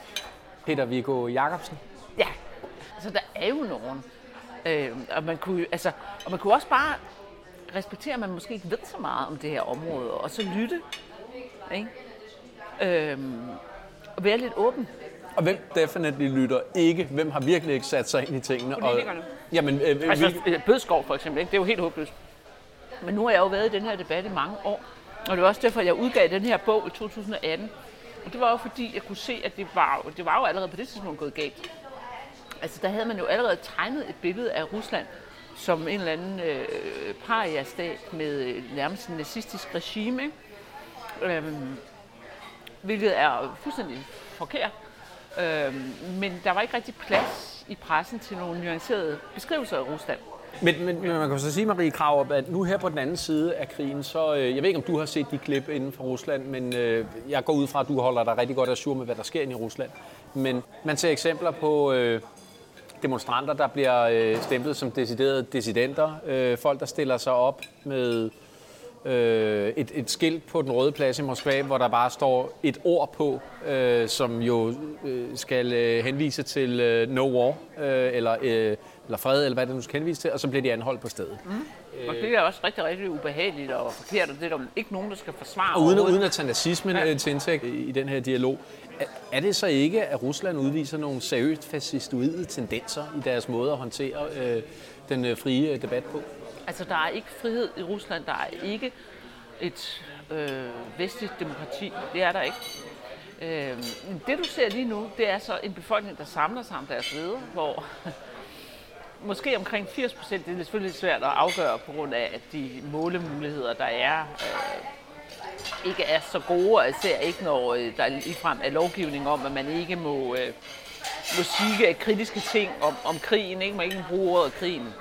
A: Peter Vigo Jacobsen.
B: Ja, altså der er jo nogen. Øh, og, man kunne, altså, og man kunne også bare respektere, at man måske ikke ved så meget om det her område, og så lytte. Ikke? Øh, og være lidt åben.
A: Og hvem definitely lytter ikke? Hvem har virkelig ikke sat sig ind i tingene?
B: Politikerne. Og,
A: jamen, øh,
B: altså, vi... Bødskov for eksempel, ikke? det er jo helt håbløst. Men nu har jeg jo været i den her debat i mange år, og det var også derfor, jeg udgav den her bog i 2018. Og det var jo fordi, jeg kunne se, at det var, det var jo allerede på det tidspunkt gået galt. Altså, der havde man jo allerede tegnet et billede af Rusland som en eller anden øh, paria-stat med øh, nærmest en nazistisk regime, ikke? Øhm, hvilket er fuldstændig forkert. Øhm, men der var ikke rigtig plads i pressen til nogle nuancerede beskrivelser af Rusland.
A: Men, men, men man kan så sige, Marie Krav, at nu her på den anden side af krigen, så øh, jeg ved ikke, om du har set de klip inden for Rusland, men øh, jeg går ud fra, at du holder dig rigtig godt sur med, hvad der sker inde i Rusland. Men man ser eksempler på øh, demonstranter, der bliver øh, stemplet som deciderede dissidenter. Øh, folk, der stiller sig op med øh, et, et skilt på den røde plads i Moskva, hvor der bare står et ord på, øh, som jo øh, skal øh, henvise til øh, no war, øh, eller, øh, eller fred, eller hvad det nu skal henvise til, og så bliver de anholdt på stedet. Mm.
B: Og det er også rigtig, rigtig ubehageligt og forkert, og det er der ikke nogen, der skal forsvare.
A: Og uden, uden at tage nazismen ja. Øh, til indtægt i den her dialog, er det så ikke, at Rusland udviser nogle seriøst fascistoide tendenser i deres måde at håndtere øh, den øh, frie debat på?
B: Altså, der er ikke frihed i Rusland. Der er ikke et øh, vestligt demokrati. Det er der ikke. Øh, det, du ser lige nu, det er så en befolkning, der samler sig om deres leder, hvor måske omkring 80 procent, det er selvfølgelig svært at afgøre på grund af, at de målemuligheder, der er, øh, ikke er så gode, og især ikke når øh, der ligefrem er lovgivning om, at man ikke må, øh, må sige kritiske ting om, om krigen, ikke? man ikke bruge ordet krigen.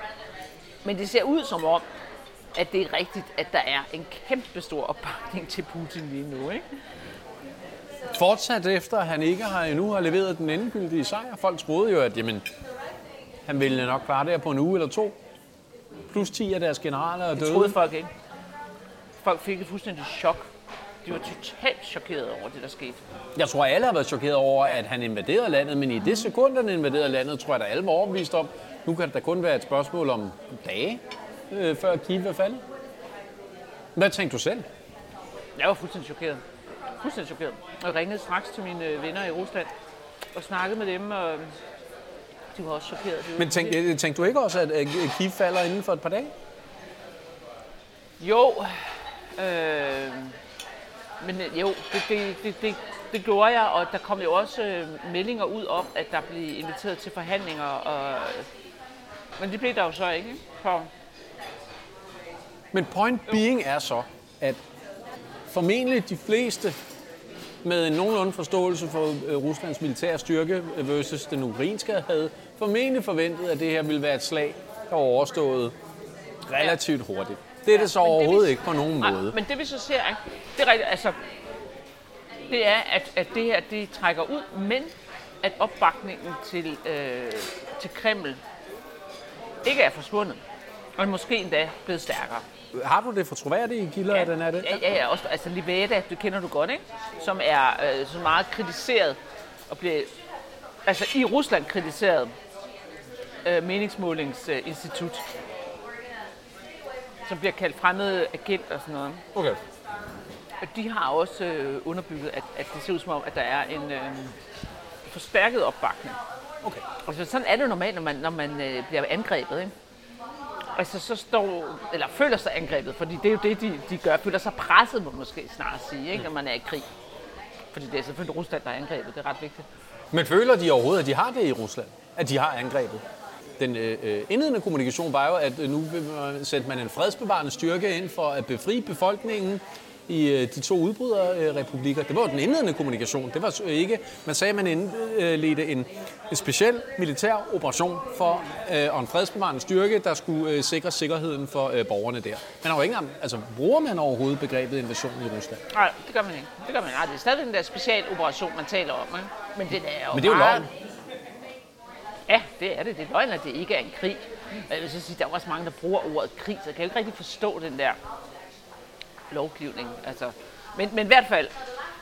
B: Men det ser ud som om, at det er rigtigt, at der er en kæmpe stor opbakning til Putin lige nu. Ikke?
A: Fortsat efter, at han ikke har endnu har leveret den endegyldige sejr. Folk troede jo, at jamen, han ville nok klare det på en uge eller to. Plus 10 af deres generaler er døde.
B: Det troede folk ikke. Folk fik et fuldstændig chok. De var totalt chokerede over det, der skete.
A: Jeg tror, alle har været chokeret over, at han invaderede landet, men i det sekund, han invaderede landet, tror jeg, at alle var overbevist om, nu kan det da kun være et spørgsmål om dage, øh, før Kiev er faldet. Hvad tænkte du selv?
B: Jeg var fuldstændig chokeret. Fuldstændig chokeret. Jeg ringede straks til mine øh, venner i Rusland og snakkede med dem, og de var også chokeret.
A: Men tænk, øh, tænkte du ikke også, at Kiev falder inden for et par dage?
B: Jo, øh, men øh, jo, det, det, det, det, det gjorde jeg, og der kom jo også øh, meldinger ud om, at der blev inviteret til forhandlinger, og, men det blev der jo så ikke. For...
A: Men point being er så, at formentlig de fleste med en nogenlunde forståelse for øh, Ruslands militære styrke versus den ukrainske havde formentlig forventet, at det her ville være et slag, der var overstået relativt hurtigt. Det er det så overhovedet det, ikke på nogen nej, måde.
B: Men det vi så ser, det er altså, det er, at, at det her det trækker ud, men at opbakningen til, øh, til Kreml ikke er forsvundet, og måske endda blevet stærkere.
A: Har du det for troværdige kilder,
B: ja,
A: den er det?
B: Ja, ja, ja også, altså Liveda, det kender du godt, ikke? som er øh, så meget kritiseret og bliver altså i Rusland kritiseret øh, meningsmålingsinstitut, som bliver kaldt fremmede agent og sådan noget.
A: Okay.
B: Og de har også øh, underbygget, at, at det ser ud som om, at der er en øh, forstærket opbakning.
A: Okay.
B: Altså, sådan er det normalt, når man, når man øh, bliver angrebet. Ikke? Altså, så står, eller føler sig angrebet, fordi det er jo det, de, de gør. Føler sig presset, må man måske snart sige, ikke? når man er i krig. Fordi det er selvfølgelig Rusland, der er angrebet. Det er ret vigtigt.
A: Men føler de overhovedet, at de har det i Rusland? At de har angrebet? Den øh, øh indledende kommunikation var jo, at øh, nu vil man, man en fredsbevarende styrke ind for at befri befolkningen i øh, de to udbryderrepublikker. Det var jo den indledende kommunikation. Det var ikke, man sagde, at man indledte en, en speciel militær operation for øh, og en fredsbevarende styrke, der skulle øh, sikre sikkerheden for øh, borgerne der. Men har jo ikke altså, bruger man overhovedet begrebet invasion i Rusland?
B: Nej, det gør man ikke. Det gør man ikke. Det er stadig den der specialoperation, man taler om. Ikke? Men det er jo,
A: Men det er jo løgn.
B: Ja, det er det. Det er løgn, at det ikke er en krig. Jeg vil så sige, der er også mange, der bruger ordet krig, så jeg kan jo ikke rigtig forstå den der lovgivning. Altså, men, men i hvert fald,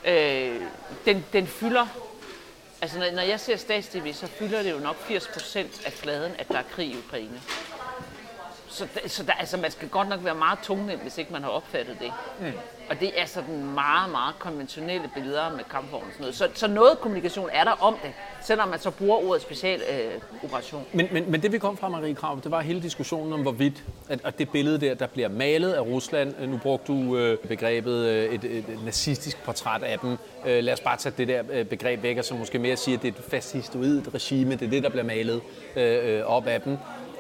B: øh, den, den fylder, altså når, når jeg ser stats-TV, så fylder det jo nok 80 procent af fladen, at der er krig i Ukraine. Så, så der, altså, man skal godt nok være meget tungnem, hvis ikke man har opfattet det. Mm. Og det er sådan meget, meget konventionelle billeder med kampvogn og sådan noget. Så, så noget kommunikation er der om det, selvom man så bruger ordet special øh, operation.
A: Men, men, men det vi kom fra, Marie Krav, det var hele diskussionen om, hvorvidt at, at det billede der, der bliver malet af Rusland, øh, nu brugte du øh, begrebet øh, et, et, et nazistisk portræt af dem. Øh, lad os bare tage det der øh, begreb væk, og så måske mere sige, at det er et fascistoidt regime, det er det, der bliver malet øh, op af dem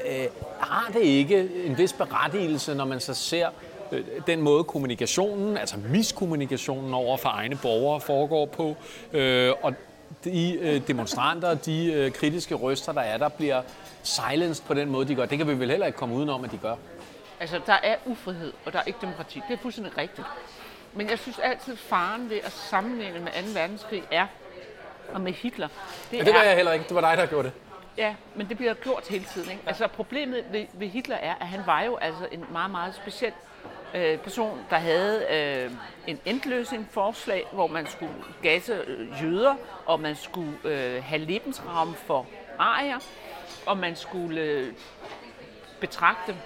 A: øh, har det ikke en vis berettigelse, når man så ser øh, den måde kommunikationen, altså miskommunikationen over for egne borgere foregår på, øh, og de øh, demonstranter, de øh, kritiske røster, der er, der bliver silenced på den måde, de gør. Det kan vi vel heller ikke komme udenom, at de gør.
B: Altså, der er ufrihed, og der er ikke demokrati. Det er fuldstændig rigtigt. Men jeg synes altid, faren ved at sammenligne med 2. verdenskrig er, og med Hitler.
A: Det, ja, det var er, jeg heller ikke. Det var dig, der gjorde det.
B: Ja, men det bliver gjort hele tiden. Ikke? Ja. Altså problemet ved, ved Hitler er, at han var jo altså en meget, meget speciel øh, person, der havde øh, en endløsning forslag, hvor man skulle gasse øh, jøder, og man skulle øh, have lebensraum for arier, og man skulle øh, betragte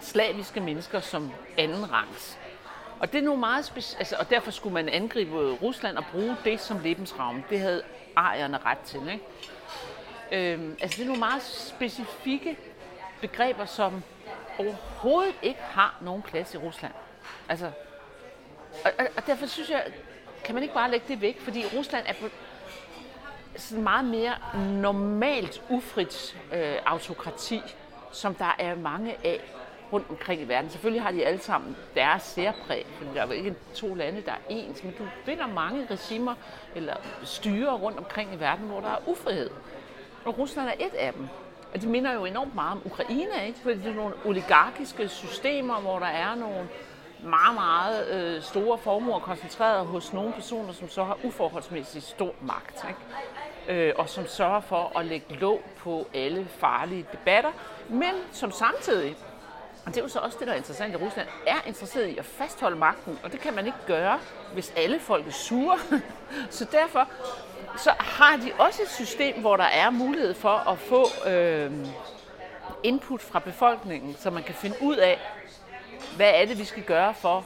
B: slaviske mennesker som anden rangs. Og det er nu meget speci- altså, og derfor skulle man angribe Rusland og bruge det som lebensraum. Det havde arierne ret til. Ikke? Øhm, altså det er nogle meget specifikke begreber, som overhovedet ikke har nogen plads i Rusland. Altså, og, og, derfor synes jeg, kan man ikke bare lægge det væk, fordi Rusland er på sådan meget mere normalt ufrit øh, autokrati, som der er mange af rundt omkring i verden. Selvfølgelig har de alle sammen deres særpræg, for der er jo ikke to lande, der er ens, men du finder mange regimer eller styre rundt omkring i verden, hvor der er ufrihed. Og Rusland er et af dem. Og det minder jo enormt meget om Ukraine, ikke? Fordi det er nogle oligarkiske systemer, hvor der er nogle meget, meget øh, store formuer koncentreret hos nogle personer, som så har uforholdsmæssigt stor magt. Ikke? Øh, og som sørger for at lægge låg på alle farlige debatter, men som samtidig, og det er jo så også det, der er interessant i Rusland, er interesseret i at fastholde magten, og det kan man ikke gøre, hvis alle folk er sure. så derfor så har de også et system, hvor der er mulighed for at få øh, input fra befolkningen, så man kan finde ud af, hvad er det, vi skal gøre for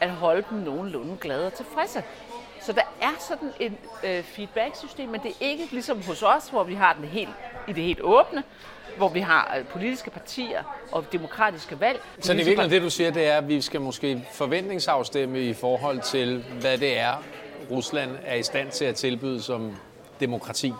B: at holde dem nogenlunde glade og tilfredse. Så der er sådan et øh, feedback-system, men det er ikke ligesom hos os, hvor vi har den helt, i det helt åbne, hvor vi har øh, politiske partier og demokratiske valg.
A: Så det er virkelig det, du siger, det er, at vi skal måske forventningsafstemme i forhold til, hvad det er, Rusland er i stand til at tilbyde som demokrati.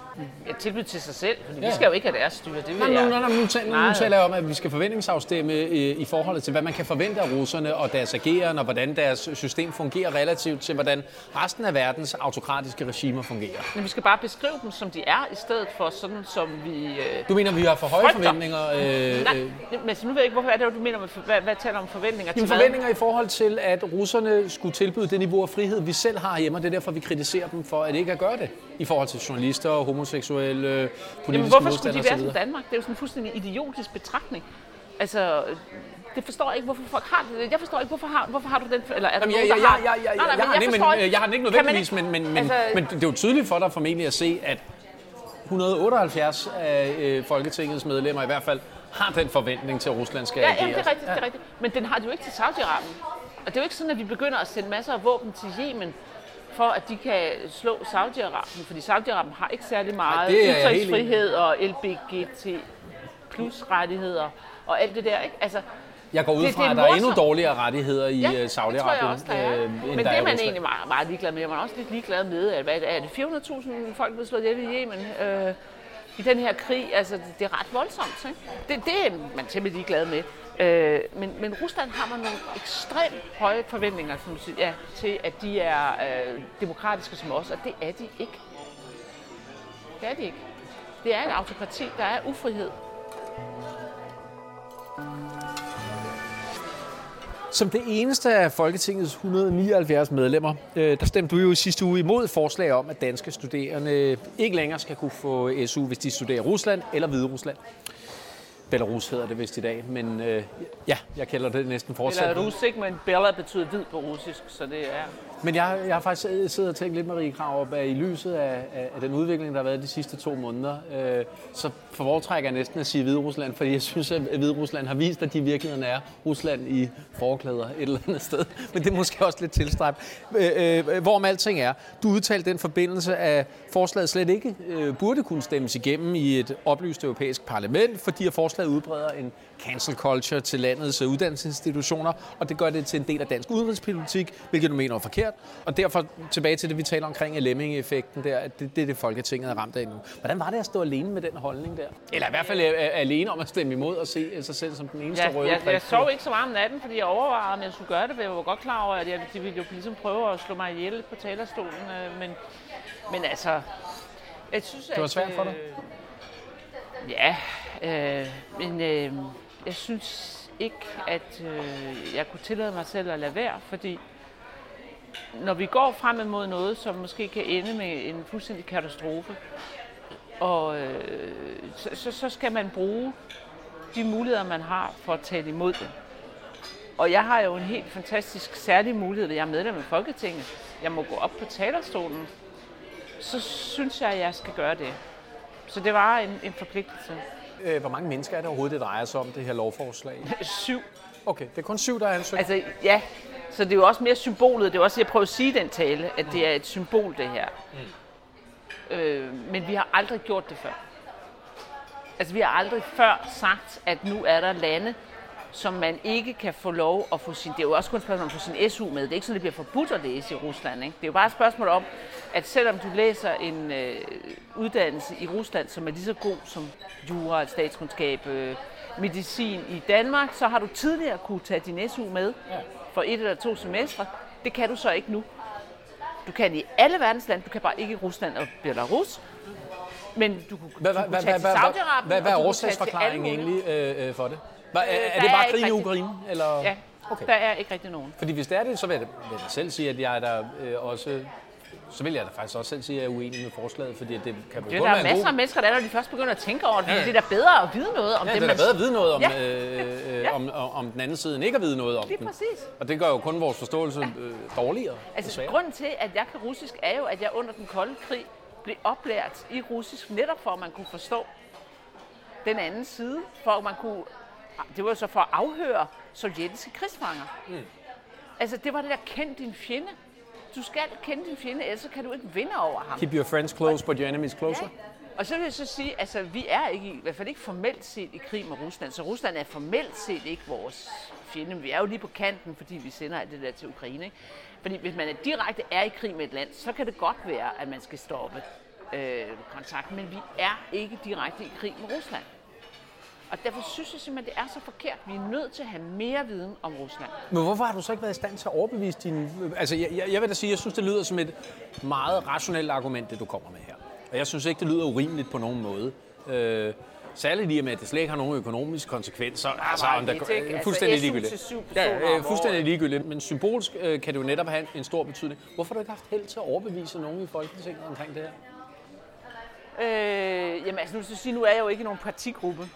B: Ja, tilbyde til sig selv, for ja. vi skal jo ikke have deres styre. Det vil
A: nej, jeg... nej, nej, nu, taler, nu taler jeg om, at vi skal forventningsafstemme i, i forhold til, hvad man kan forvente af russerne og deres ageren, og hvordan deres system fungerer relativt til, hvordan resten af verdens autokratiske regimer fungerer.
B: Men vi skal bare beskrive dem, som de er, i stedet for sådan, som vi øh,
A: Du mener, vi har for høje frygter. forventninger?
B: Øh, nej, øh, men nu ved jeg ikke, hvorfor er det, du mener, med, hvad, hvad taler om forventninger
A: Jamen, forventninger i forhold til, at russerne skulle tilbyde det niveau af frihed, vi selv har hjemme, og det er derfor, vi kritiserer dem for, at ikke at gøre det i forhold til journalister, homoseksuelle, politiske Jamen,
B: hvorfor skulle de være som Danmark? Det er jo sådan en fuldstændig idiotisk betragtning. Altså, det forstår jeg ikke, hvorfor folk har det. Jeg forstår ikke, hvorfor har, hvorfor har du den... Eller er der Jamen,
A: jeg, der jeg. Jeg, jeg, jeg, har jeg, ikke. Øh, jeg har den ikke nødvendigvis, men, men, men, altså, men det er jo tydeligt for dig formentlig at se, at 178 af øh, Folketingets medlemmer i hvert fald har den forventning til, at Rusland skal
B: ja,
A: agere.
B: Ja, det er rigtigt, ja. det er rigtigt. Men den har de jo ikke til Saudi-Arabien. Og det er jo ikke sådan, at vi begynder at sende masser af våben til Yemen, for at de kan slå Saudi-Arabien, fordi Saudi-Arabien har ikke særlig meget ytringsfrihed og LBGT plus rettigheder og alt det der, ikke? Altså,
A: jeg går ud det, fra, det at der er endnu dårligere rettigheder i ja, øh, Saudi-Arabien.
B: Øh, Men det er man egentlig meget, meget ligeglad med. Man er også lidt ligeglad med, at hvad er det 400.000 folk blevet slået ihjel i Yemen øh, i den her krig. Altså, det, det er ret voldsomt. Ikke? Det, det er man simpelthen ligeglad med. Øh, men, men Rusland har man nogle ekstremt høje forventninger som siger, ja, til, at de er øh, demokratiske som os, og det er de ikke. Det er de ikke. Det er et autokrati, der er ufrihed.
A: Som det eneste af Folketingets 179 medlemmer, øh, der stemte du jo i sidste uge imod forslag om, at danske studerende ikke længere skal kunne få SU, hvis de studerer i Rusland eller Hvide Rusland. Belarus hedder det vist i dag, men øh, ja, jeg kalder det næsten fortsat.
B: Belarus, ikke? Men Bella betyder hvid på russisk, så det er...
A: Men jeg, jeg har faktisk siddet og tænkt lidt, Marie Krav, at i lyset af, af, af den udvikling, der har været de sidste to måneder, øh, så foretrækker jeg næsten at sige Hvide Rusland, fordi jeg synes, at Hvide Rusland har vist, at de virkeligheden er Rusland i forklæder et eller andet sted. Men det er måske også lidt tilstræbt. Øh, øh, hvorom alting er, du udtalte den forbindelse, at forslaget slet ikke øh, burde kunne stemmes igennem i et oplyst europæisk parlament, fordi at forslaget udbreder en cancel culture til landets uddannelsesinstitutioner, og det gør det til en del af dansk udenrigspolitik, hvilket du mener er forkert. Og derfor tilbage til det, vi taler omkring Lemming-effekten der, at det, det er det, Folketinget er ramt af nu. Hvordan var det at stå alene med den holdning der? Eller i hvert fald øh, alene om at stemme imod og se sig selv som den eneste
B: ja,
A: røde
B: jeg, jeg sov ikke så meget om natten, fordi jeg overvejede, om jeg skulle gøre det, for jeg var godt klar over, at jeg, de ville jo ligesom prøve at slå mig ihjel på talerstolen. Øh, men, men altså, jeg synes,
A: Det var svært for dig?
B: Øh, ja, øh, men øh, jeg synes ikke, at øh, jeg kunne tillade mig selv at lade være, fordi når vi går frem imod noget, som måske kan ende med en fuldstændig katastrofe, og øh, så, så skal man bruge de muligheder, man har for at tale imod det. Og jeg har jo en helt fantastisk særlig mulighed, at jeg er medlem af Folketinget. Jeg må gå op på talerstolen. Så synes jeg, at jeg skal gøre det. Så det var en, en forpligtelse.
A: Øh, hvor mange mennesker er det overhovedet, det drejer sig om, det her lovforslag?
B: Syv.
A: Okay, det er kun syv, der er ansøgt?
B: Altså, ja. Så det er jo også mere symbolet. Det er også, jeg prøver at sige den tale, at det er et symbol, det her. Mm. Øh, men vi har aldrig gjort det før. Altså, vi har aldrig før sagt, at nu er der lande, som man ikke kan få lov at få sin... Det er jo også kun et spørgsmål om at få sin SU med. Det er ikke sådan, det bliver forbudt at læse i Rusland. Ikke? Det er jo bare et spørgsmål om, at selvom du læser en øh, uddannelse i Rusland, som er lige så god som jura, statskundskab, øh, medicin i Danmark, så har du tidligere kunne tage din SU med for et eller to semestre. Det kan du så ikke nu. Du kan i alle verdens lande, du kan bare ikke i Rusland og Belarus. Men du kunne, du kunne
A: hvad,
B: tage til
A: hvad,
B: Saudi-Arabien,
A: hvad, er
B: til
A: årsagsforklaringen egentlig øh, øh, for det? Hvad, er, er det bare
B: er
A: krigen i Ukraine? Eller?
B: Ja,
A: Okay.
B: der er ikke rigtig nogen.
A: Fordi hvis det er det, så vil jeg, vil jeg selv sige, at jeg er der øh, også... Så vil jeg da faktisk også selv sige, at jeg er uenig med forslaget, fordi det kan
B: Det er
A: kun
B: der
A: en
B: masser
A: god...
B: af mennesker, der er, når de først begynder at tænke over det.
A: Ja,
B: Ja,
A: ja.
B: Det er da bedre at vide noget om
A: Ja,
B: det,
A: det er
B: man...
A: bedre at vide noget om,
B: Ja.
A: øh, øh,
B: Ja.
A: om, om, den anden side, end ikke at vide noget om
B: Lige
A: den.
B: præcis.
A: Og det gør jo kun vores forståelse øh, dårligere,
B: Altså,
A: desværre.
B: grunden til, at jeg kan russisk, er jo, at jeg under den kolde krig blev oplært i russisk, netop for at man kunne forstå den anden side, for at man kunne... Det var så for at afhøre sovjetiske krigsfanger. Mm. Altså, det var det der, kend din fjende. Du skal kende din fjende, ellers kan du ikke vinde over ham.
A: Keep your friends close, but your enemies closer.
B: Ja. Og så vil jeg så sige, altså vi er ikke, i hvert fald ikke formelt set i krig med Rusland, så Rusland er formelt set ikke vores fjende. Vi er jo lige på kanten, fordi vi sender alt det der til Ukraine. Ikke? Fordi hvis man er direkte er i krig med et land, så kan det godt være, at man skal stoppe øh, kontakten. Men vi er ikke direkte i krig med Rusland. Og derfor synes jeg simpelthen, det er så forkert. Vi er nødt til at have mere viden om Rusland.
A: Men hvorfor har du så ikke været i stand til at overbevise din... Altså, jeg, jeg, jeg vil da sige, jeg synes, det lyder som et meget rationelt argument, det du kommer med her. Og jeg synes ikke, det lyder urimeligt på nogen måde. Øh, særligt lige med, at det slet ikke har nogen økonomiske konsekvenser. Altså,
B: nej,
A: om der,
B: ikke?
A: øh,
B: Altså,
A: fuldstændig
B: SU
A: ligegyldigt. Ja, øh, fuldstændig ligegyldigt. Men symbolsk øh, kan det jo netop have en stor betydning. Hvorfor har du ikke haft held til at overbevise nogen i Folketinget omkring det her?
B: Øh, jamen altså, nu, skal jeg sige, nu er jeg jo ikke i nogen partigruppe.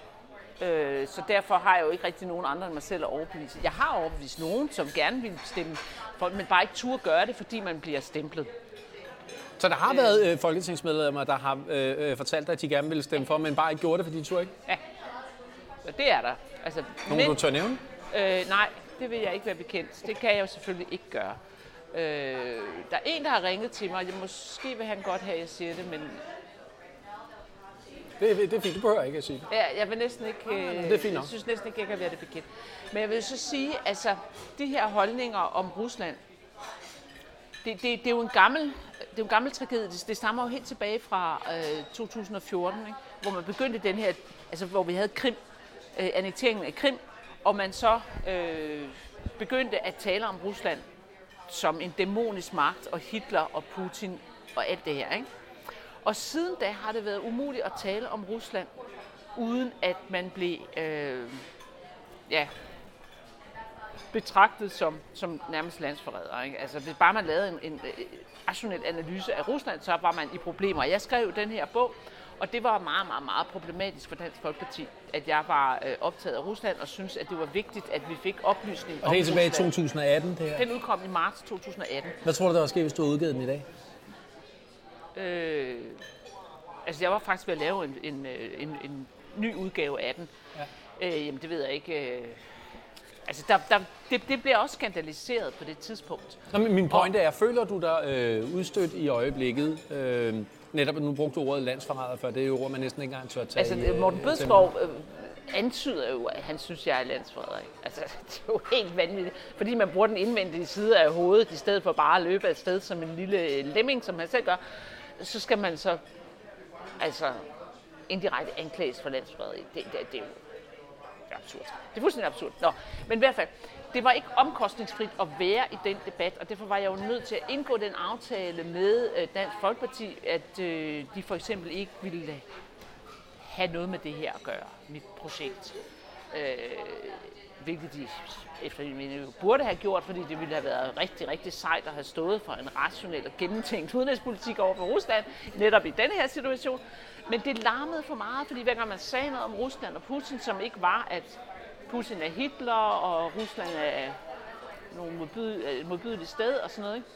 B: Øh, så derfor har jeg jo ikke rigtig nogen andre end mig selv at overbevise. Jeg har overbevist nogen, som gerne vil stemme, for, men bare ikke turde gøre det, fordi man bliver stemplet.
A: Så der har været øh, folketingsmedlemmer, der har øh, øh, fortalt dig, at de gerne ville stemme for, men bare ikke gjorde det, fordi de turde ikke?
B: Og det er der. Altså,
A: Nogen, du tør nævne?
B: øh, nej, det vil jeg ikke være bekendt. Det kan jeg jo selvfølgelig ikke gøre. Øh, der er en, der har ringet til mig. Jeg måske vil han godt have, at jeg siger det, men
A: Det, det er fint, du behøver ikke at sige det.
B: Ja, jeg vil næsten ikke, øh,
A: det er fint nok.
B: jeg synes næsten ikke, jeg kan være det bekendt. Men jeg vil så sige, altså, de her holdninger om Rusland, det, det, det er jo en gammel, det er jo en gammel tragedie. Det, det stammer jo helt tilbage fra øh, 2014, ikke? hvor man begyndte den her, altså hvor vi havde Krim, øh, annekteringen af Krim, og man så øh, begyndte at tale om Rusland som en dæmonisk magt, og Hitler og Putin og alt det her. Ikke? Og siden da har det været umuligt at tale om Rusland, uden at man blev øh, ja, betragtet som, som nærmest landsforræder. Ikke? Altså, hvis bare man lavede en, en, en rationel analyse af Rusland, så var man i problemer. Jeg skrev den her bog, og det var meget, meget, meget problematisk for Dansk Folkeparti, at jeg var øh, optaget af Rusland og synes, at det var vigtigt, at vi fik oplysning
A: Og det er tilbage i 2018, det her.
B: Den udkom i marts 2018.
A: Hvad tror du, der var sket, hvis du havde udgivet den i dag?
B: Øh, altså, jeg var faktisk ved at lave en, en, øh, en, en ny udgave af den. Ja. Øh, jamen, det ved jeg ikke. Øh, altså, der, der, det, det bliver også skandaliseret på det tidspunkt.
A: Nå, men min pointe er, føler du dig øh, udstødt i øjeblikket? Øh, netop, nu brugte du ordet landsforræder før, det er jo ord, man næsten ikke engang tør tage
B: Altså,
A: i, øh,
B: Morten Bødskov øh, antyder jo, at han synes, jeg er landsforræder. Altså, det er jo helt vanvittigt. Fordi man bruger den indvendige side af hovedet, i stedet for bare at løbe af sted som en lille lemming, som han selv gør, så skal man så altså indirekte anklages for landsforræderi. Det, det, det er jo absurd. Det er fuldstændig absurd. Nå, men i hvert fald, det var ikke omkostningsfrit at være i den debat, og derfor var jeg jo nødt til at indgå den aftale med øh, Dansk Folkeparti, at øh, de for eksempel ikke ville have noget med det her at gøre, mit projekt. Øh, hvilket de efter min mening burde have gjort, fordi det ville have været rigtig, rigtig sejt at have stået for en rationel og gennemtænkt udenrigspolitik over for Rusland, netop i denne her situation. Men det larmede for meget, fordi hver gang man sagde noget om Rusland og Putin, som ikke var, at Putin er Hitler, og Rusland er nogle modbyd, øh, modbydeligt sted og sådan noget, ikke?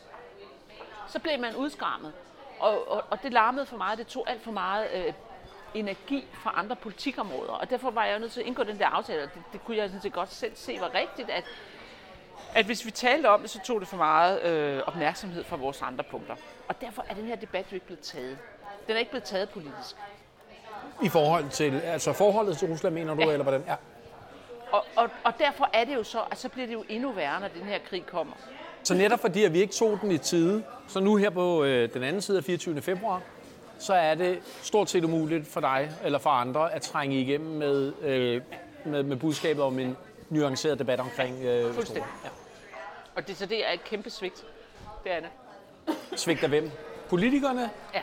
B: så blev man udskrammet. Og, og, og det larmede for meget, det tog alt for meget øh, energi fra andre politikområder. Og derfor var jeg nødt til at indgå den der aftale, og det, det kunne jeg sådan set godt selv se var rigtigt, at, at hvis vi talte om det, så tog det for meget øh, opmærksomhed fra vores andre punkter. Og derfor er den her debat jo ikke blevet taget. Den er ikke blevet taget politisk.
A: I forhold til, altså forholdet til Rusland, mener du, ja. eller hvordan? Ja.
B: Og, og, og derfor er det jo så, at så bliver det jo endnu værre, når den her krig kommer.
A: Så netop fordi, at vi ikke tog den i tide, så nu her på øh, den anden side af 24. februar, så er det stort set umuligt for dig eller for andre at trænge igennem med, øh, med, med budskabet om en nuanceret debat omkring øh,
B: Fuldstændig. Ja. Og det, så det er et kæmpe svigt. Det er det.
A: Svigt af hvem? Politikerne?
B: Ja.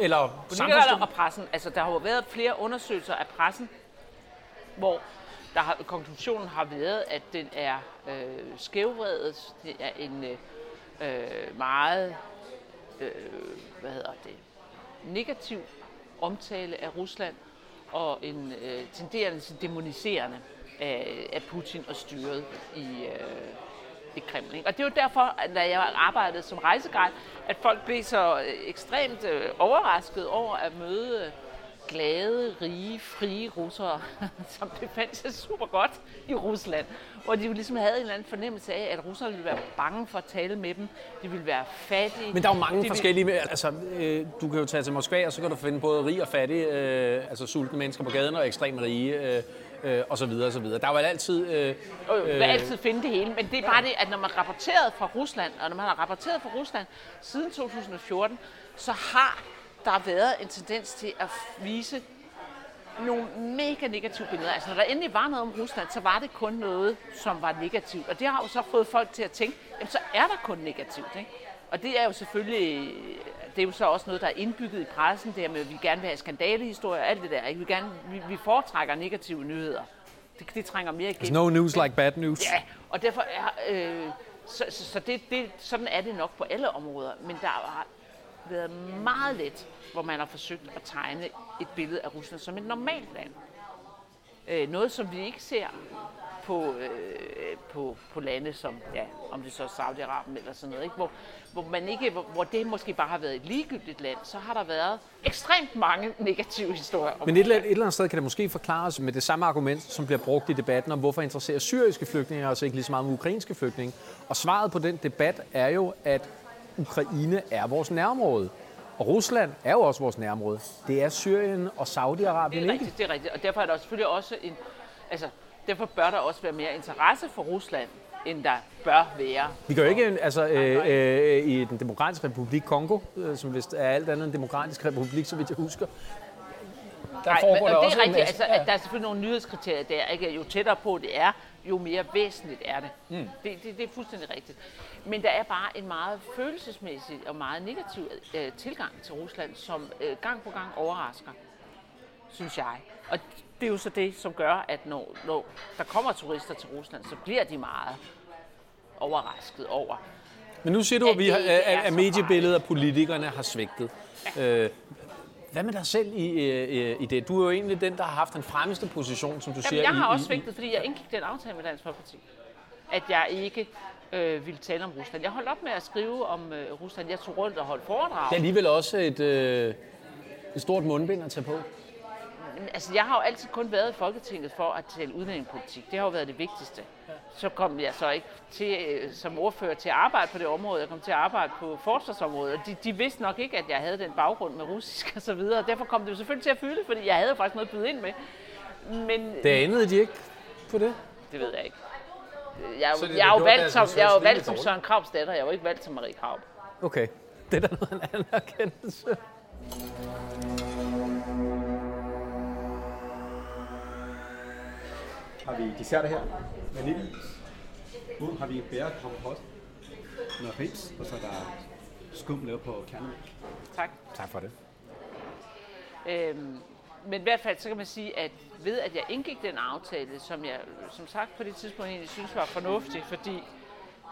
A: Eller
B: Politikerne og pressen. Altså, der har jo været flere undersøgelser af pressen, hvor der har, konklusionen har været, at den er øh, skævvredet. Det er en øh, meget, øh, hvad hedder det, negativ omtale af Rusland og en øh, tenderende til demoniserende af, af Putin og styret i, øh, i Kreml. Ikke? Og det er jo derfor, at når jeg arbejdede som rejseguide, at folk blev så ekstremt øh, overrasket over at møde glade, rige, frie russere, som befandt sig super godt i Rusland. Hvor de jo ligesom havde en eller anden fornemmelse af, at russerne ville være bange for at tale med dem. De ville være fattige.
A: Men der er jo mange
B: de
A: forskellige... Ville... Altså, øh, du kan jo tage til Moskva, og så kan du finde både rige og fattige, øh, altså sultne mennesker på gaden og ekstremt rige. Øh, øh, og så videre, og så videre. Der var altid... Øh,
B: øh, altid finde det hele, men det er bare det, at når man rapporteret fra Rusland, og når man har rapporteret fra Rusland siden 2014, så har der været en tendens til at vise nogle mega negative billeder. Altså, når der endelig var noget om Rusland, så var det kun noget, som var negativt. Og det har jo så fået folk til at tænke, jamen så er der kun negativt, ikke? Og det er jo selvfølgelig, det er jo så også noget, der er indbygget i pressen, det her med, at vi gerne vil have skandalehistorier og alt det der. Ikke? Vi, gerne, vi, vi foretrækker negative nyheder. Det, det trænger mere igennem.
A: There's no news like bad news.
B: Ja, og derfor er, øh, så, så, så det, det, sådan er det nok på alle områder. Men der har været meget let, hvor man har forsøgt at tegne et billede af Rusland som et normalt land. Øh, noget, som vi ikke ser på, øh, på, på lande som, ja, om det så er Saudi-Arabien eller sådan noget, ikke? Hvor, hvor, man ikke, hvor, hvor det måske bare har været et ligegyldigt land, så har der været ekstremt mange negative historier.
A: Men et, et eller andet sted kan det måske forklares med det samme argument, som bliver brugt i debatten om, hvorfor interesserer syriske flygtninge altså ikke lige så meget om ukrainske flygtninge. Og svaret på den debat er jo, at Ukraine er vores nærområde. Og Rusland er jo også vores nærområde. Det er Syrien og Saudi-Arabien ikke.
B: Det er rigtigt, det er rigtigt. Og derfor er der selvfølgelig også en... Altså, derfor bør der også være mere interesse for Rusland, end der bør være.
A: Vi jo ikke, altså øh, øh, i den demokratiske republik Kongo, øh, som vist er alt andet end demokratisk republik, så vidt jeg husker, der Nej, foregår
B: men,
A: der
B: og det
A: også
B: er rigtigt, altså, at der er selvfølgelig nogle nyhedskriterier der, ikke? jo tættere på det er, jo mere væsentligt er det. Mm. Det, det. Det er fuldstændig rigtigt. Men der er bare en meget følelsesmæssig og meget negativ øh, tilgang til Rusland, som øh, gang på gang overrasker, synes jeg. Og det er jo så det, som gør, at når, når der kommer turister til Rusland, så bliver de meget overrasket over.
A: Men nu siger du, at, vi har, at, at mediebilledet af politikerne har svigtet. Ja. Øh, hvad med dig selv i, i, i det? Du er jo egentlig den, der har haft den fremmeste position, som du Jamen, siger.
B: Jeg har
A: i,
B: også svigtet, fordi jeg indgik den aftale med Dansk Folkeparti. At jeg ikke øh, ville tale om Rusland. Jeg holdt op med at skrive om øh, Rusland. Jeg tog rundt og holdt foredrag.
A: Det er alligevel også et, øh, et stort mundbind at tage på.
B: Altså, jeg har jo altid kun været i Folketinget for at tale udlændingepolitik. Det har jo været det vigtigste. Så kom jeg så ikke til, øh, som ordfører til at arbejde på det område. Jeg kom til at arbejde på forsvarsområdet, og de, de vidste nok ikke, at jeg havde den baggrund med russisk og så videre. Derfor kom det jo selvfølgelig til at fylde, fordi jeg havde faktisk noget at byde ind med.
A: Men, det anede de ikke på det?
B: Det ved jeg ikke. Jeg, jeg, jeg er jo valgt som, jeg er jo valgt som Søren Kravs datter, jeg er jo ikke valgt som Marie Krav.
A: Okay, det er da noget en anerkendelse.
E: har vi dessert her. Vanilje. Nu har vi bære kompot. Noget rips, og så er der skum lavet på kernemælk.
B: Tak.
A: Tak for det.
B: Øhm, men i hvert fald, så kan man sige, at ved at jeg indgik den aftale, som jeg som sagt på det tidspunkt egentlig synes var fornuftig, fordi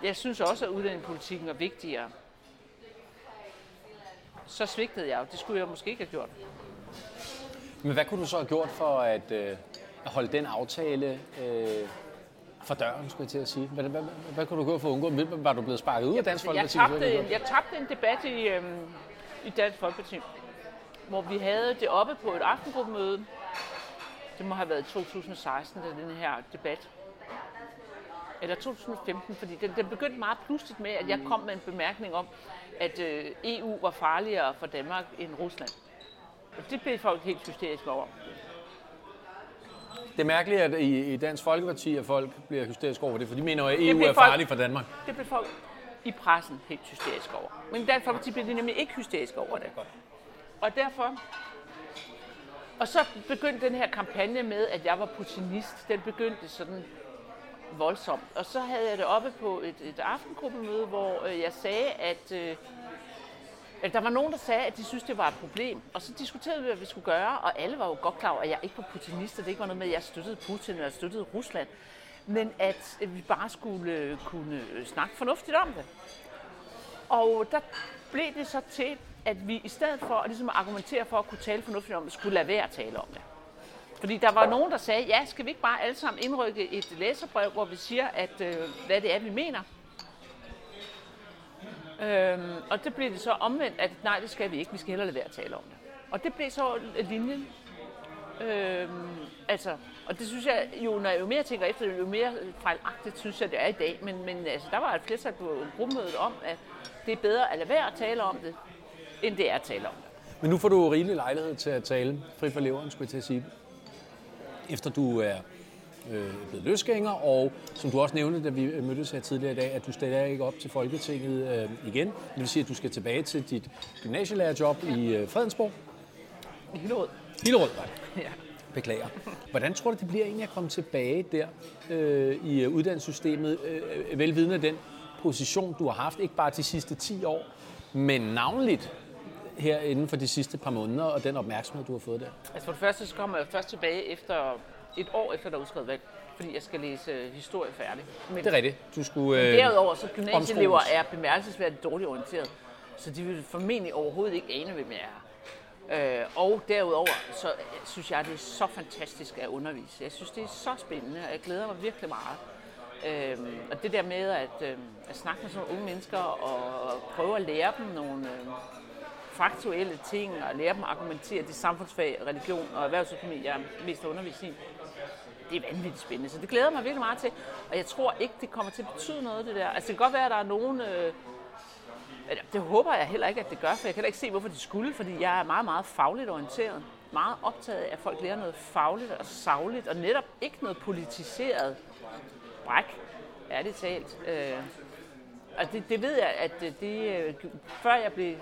B: jeg synes også, at udlændingepolitikken er vigtigere, så svigtede jeg jo. Det skulle jeg måske ikke have gjort.
A: Men hvad kunne du så have gjort for at, øh, at holde den aftale øh, for døren, skulle jeg til at sige? Hvad, hvad, hvad, hvad kunne du gøre for at undgå? Var du blevet sparket ud af Dansk Folkeparti?
B: Jeg tabte, en, jeg tabte en debat i, øhm, i Dansk Folkeparti, hvor vi havde det oppe på et aftengruppemøde. Det må have været i 2016, da den her debat eller 2015, fordi den, den begyndte meget pludseligt med, at jeg kom med en bemærkning om, at øh, EU var farligere for Danmark end Rusland. Og det blev folk helt hysteriske over.
A: Det er mærkeligt, at i, i Dansk Folkeparti, at folk bliver hysteriske over det, for de mener at EU er farlig for Danmark.
B: Det bliver folk i pressen helt hysteriske over. Men i Dansk Folkeparti bliver de nemlig ikke hysteriske over det. Og derfor... Og så begyndte den her kampagne med, at jeg var putinist. Den begyndte sådan voldsomt. Og så havde jeg det oppe på et, et aftengruppemøde, hvor øh, jeg sagde, at øh, at der var nogen, der sagde, at de synes det var et problem. Og så diskuterede vi, hvad vi skulle gøre, og alle var jo godt klar over, at jeg ikke var putinist, det ikke var noget med, at jeg støttede Putin eller støttede Rusland. Men at vi bare skulle øh, kunne snakke fornuftigt om det. Og der blev det så til, at vi i stedet for at ligesom argumentere for at kunne tale fornuftigt om det, skulle lade være at tale om det. Fordi der var nogen, der sagde, ja, skal vi ikke bare alle sammen indrykke et læserbrev, hvor vi siger, at øh, hvad det er, vi mener? Øhm, og det blev det så omvendt, at nej, det skal vi ikke, vi skal hellere lade være at tale om det. Og det blev så linjen. Øhm, altså, og det synes jeg jo, når jeg jo mere tænker efter, jo mere fejlagtigt synes jeg, det er i dag. Men, men altså, der var et flertal på gruppemødet om, at det er bedre at lade være at tale om det, end det er at tale om det.
A: Men nu får du rigelig lejlighed til at tale fri for leveren, skulle jeg til at sige. Efter du er øh, blevet løsgænger, og som du også nævnte, da vi mødtes her tidligere i dag, at du stiller ikke op til Folketinget øh, igen. Det vil sige, at du skal tilbage til dit gymnasielærerjob i øh, Fredensborg.
B: I Hillerød.
A: Hillerød, nej. Ja. Beklager. Hvordan tror du, det bliver egentlig at komme tilbage der øh, i øh, uddannelsessystemet, øh, velvidende af den position, du har haft, ikke bare de sidste 10 år, men navnligt her inden for de sidste par måneder, og den opmærksomhed, du har fået der?
B: Altså for det første, så kommer jeg først tilbage efter et år efter, der er udskrevet valg, fordi jeg skal læse øh, historie færdig.
A: Men, det er rigtigt. Du skulle,
B: øh, derudover, så gymnasieelever er bemærkelsesværdigt dårligt orienteret, så de vil formentlig overhovedet ikke ane, hvem jeg er. Øh, og derudover, så synes jeg, det er så fantastisk at undervise. Jeg synes, det er så spændende, og jeg glæder mig virkelig meget. Øh, og det der med at, øh, at snakke med sådan nogle unge mennesker og prøve at lære dem nogle øh, faktuelle ting, og lære dem at argumentere det samfundsfag, religion og erhvervsøkonomi, jeg er mest undervist i det er vanvittigt spændende, så det glæder mig virkelig meget til. Og jeg tror ikke, det kommer til at betyde noget, det der. Altså det kan godt være, at der er nogen... Øh, det håber jeg heller ikke, at det gør, for jeg kan ikke se, hvorfor det skulle, fordi jeg er meget, meget fagligt orienteret. Meget optaget af, at folk lærer noget fagligt og savligt, og netop ikke noget politiseret bræk, ærligt talt. Øh, og det, det ved jeg, at øh, det, det, før jeg blev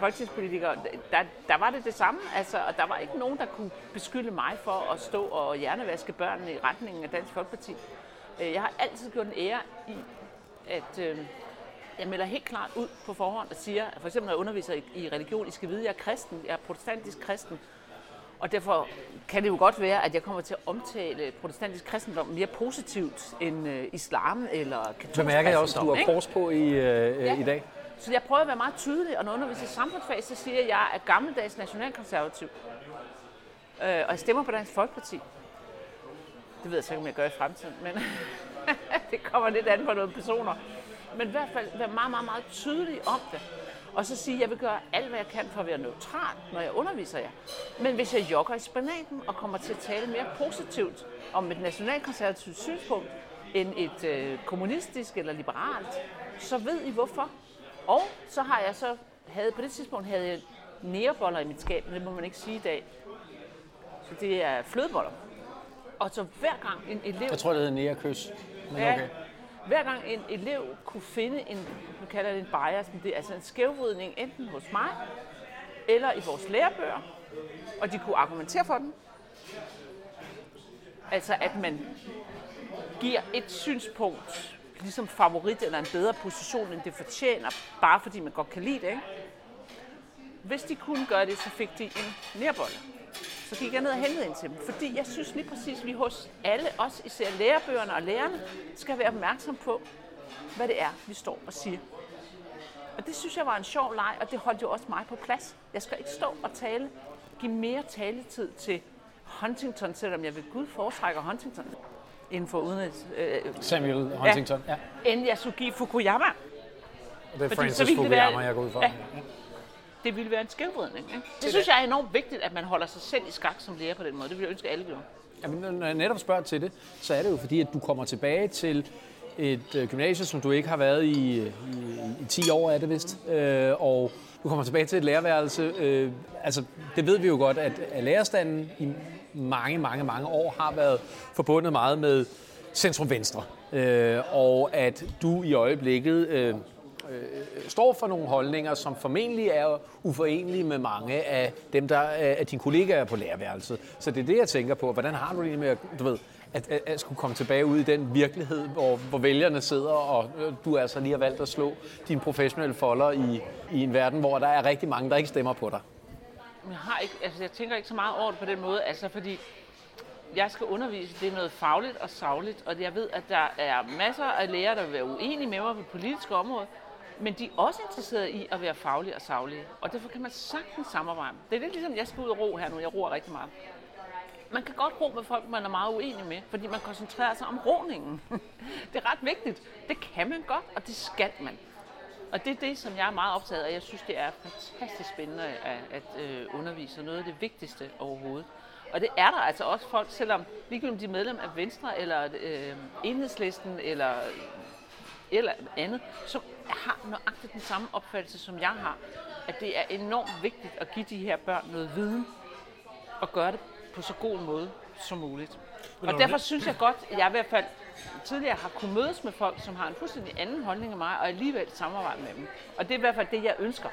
B: folketingspolitikere, der, der var det det samme. Altså, og der var ikke nogen, der kunne beskylde mig for at stå og hjernevaske børnene i retningen af Dansk Folkeparti. Øh, jeg har altid gjort en ære i, at øh, jeg melder helt klart ud på forhånd og siger, at for eksempel når jeg underviser i, i religion, I skal vide, at jeg er kristen, jeg er protestantisk kristen. Og derfor kan det jo godt være, at jeg kommer til at omtale protestantisk kristendom mere positivt end øh, islam eller katolsk
A: Så mærker jeg også, at du har kors på i, øh, ja. i dag.
B: Så jeg prøver at være meget tydelig, og når jeg underviser i samfundsfag, så siger jeg, at jeg er gammeldags nationalkonservativ. Øh, og jeg stemmer på Dansk Folkeparti. Det ved jeg så ikke, om jeg gør i fremtiden, men det kommer lidt an på nogle personer. Men i hvert fald være meget, meget, meget tydelig om det. Og så sige, at jeg vil gøre alt, hvad jeg kan for at være neutral, når jeg underviser jer. Men hvis jeg jogger i spanaten og kommer til at tale mere positivt om et nationalkonservativt synspunkt, end et øh, kommunistisk eller liberalt, så ved I hvorfor. Og så har jeg så, havde, på det tidspunkt havde jeg næreboller i mit skab, men det må man ikke sige i dag. Så det er flødeboller. Og så hver gang en elev...
A: Jeg tror, det hedder nærkys.
B: Men ja, okay. Hver gang en elev kunne finde en, nu kalder det en bias, men det er altså en skævvridning enten hos mig eller i vores lærebøger, og de kunne argumentere for den. Altså at man giver et synspunkt ligesom favorit eller en bedre position, end det fortjener, bare fordi man godt kan lide det. Ikke? Hvis de kunne gøre det, så fik de en nærbolle. Så gik jeg ned og hentede ind til dem, fordi jeg synes lige præcis, at vi hos alle, os især lærebøgerne og lærerne, skal være opmærksom på, hvad det er, vi står og siger. Og det synes jeg var en sjov leg, og det holdt jo også mig på plads. Jeg skal ikke stå og tale, give mere taletid til Huntington, selvom jeg ved Gud foretrækker Huntington inden for udenrigs...
A: Øh, Samuel Huntington, ja.
B: ja. End give Fukuyama. Og
A: det er Fordi Francis Fukuyama, jeg går ud fra. Ja.
B: Det ville være en skævvridning. Ikke? Det, det synes jeg er enormt vigtigt, at man holder sig selv i skak som lærer på den måde. Det vil jeg ønske, at alle gjorde.
A: Jamen, når jeg netop spørger til det, så er det jo fordi, at du kommer tilbage til et øh, gymnasie, som du ikke har været i, i, i 10 år, er det vist. Øh, og du kommer tilbage til et lærerværelse. Øh, altså, det ved vi jo godt, at, at lærerstanden i mange, mange, mange år har været forbundet meget med centrum-venstre. Øh, og at du i øjeblikket øh, øh, står for nogle holdninger, som formentlig er uforenelige med mange af dem, der øh, af dine kollegaer på lærerværelset. Så det er det, jeg tænker på. Hvordan har du det med at, du ved, at, at, at skulle komme tilbage ud i den virkelighed, hvor, hvor vælgerne sidder, og øh, du altså lige har valgt at slå dine professionelle folder i, i en verden, hvor der er rigtig mange, der ikke stemmer på dig?
B: Jeg, har ikke, altså jeg tænker ikke så meget over det på den måde, altså fordi jeg skal undervise, det er noget fagligt og savligt, og jeg ved, at der er masser af lærere, der vil være uenige med mig på det politiske område, men de er også interesserede i at være faglige og savlige, og derfor kan man sagtens samarbejde. Det er lidt ligesom, jeg skal ud og ro her nu, jeg roer rigtig meget. Man kan godt ro med folk, man er meget uenig med, fordi man koncentrerer sig om roningen. det er ret vigtigt. Det kan man godt, og det skal man. Og det er det, som jeg er meget optaget af. Jeg synes, det er fantastisk spændende at, at øh, undervise, noget af det vigtigste overhovedet. Og det er der altså også folk, selvom ligegyldigt de er medlem af Venstre, eller øh, Enhedslisten, eller, eller andet, som har nøjagtigt den samme opfattelse, som jeg har. At det er enormt vigtigt at give de her børn noget viden, og gøre det på så god en måde som muligt. Og derfor synes jeg godt, at jeg i hvert fald tidligere har kunnet mødes med folk, som har en fuldstændig anden holdning end mig, og alligevel samarbejde med dem. Og det er i hvert fald det, jeg ønsker.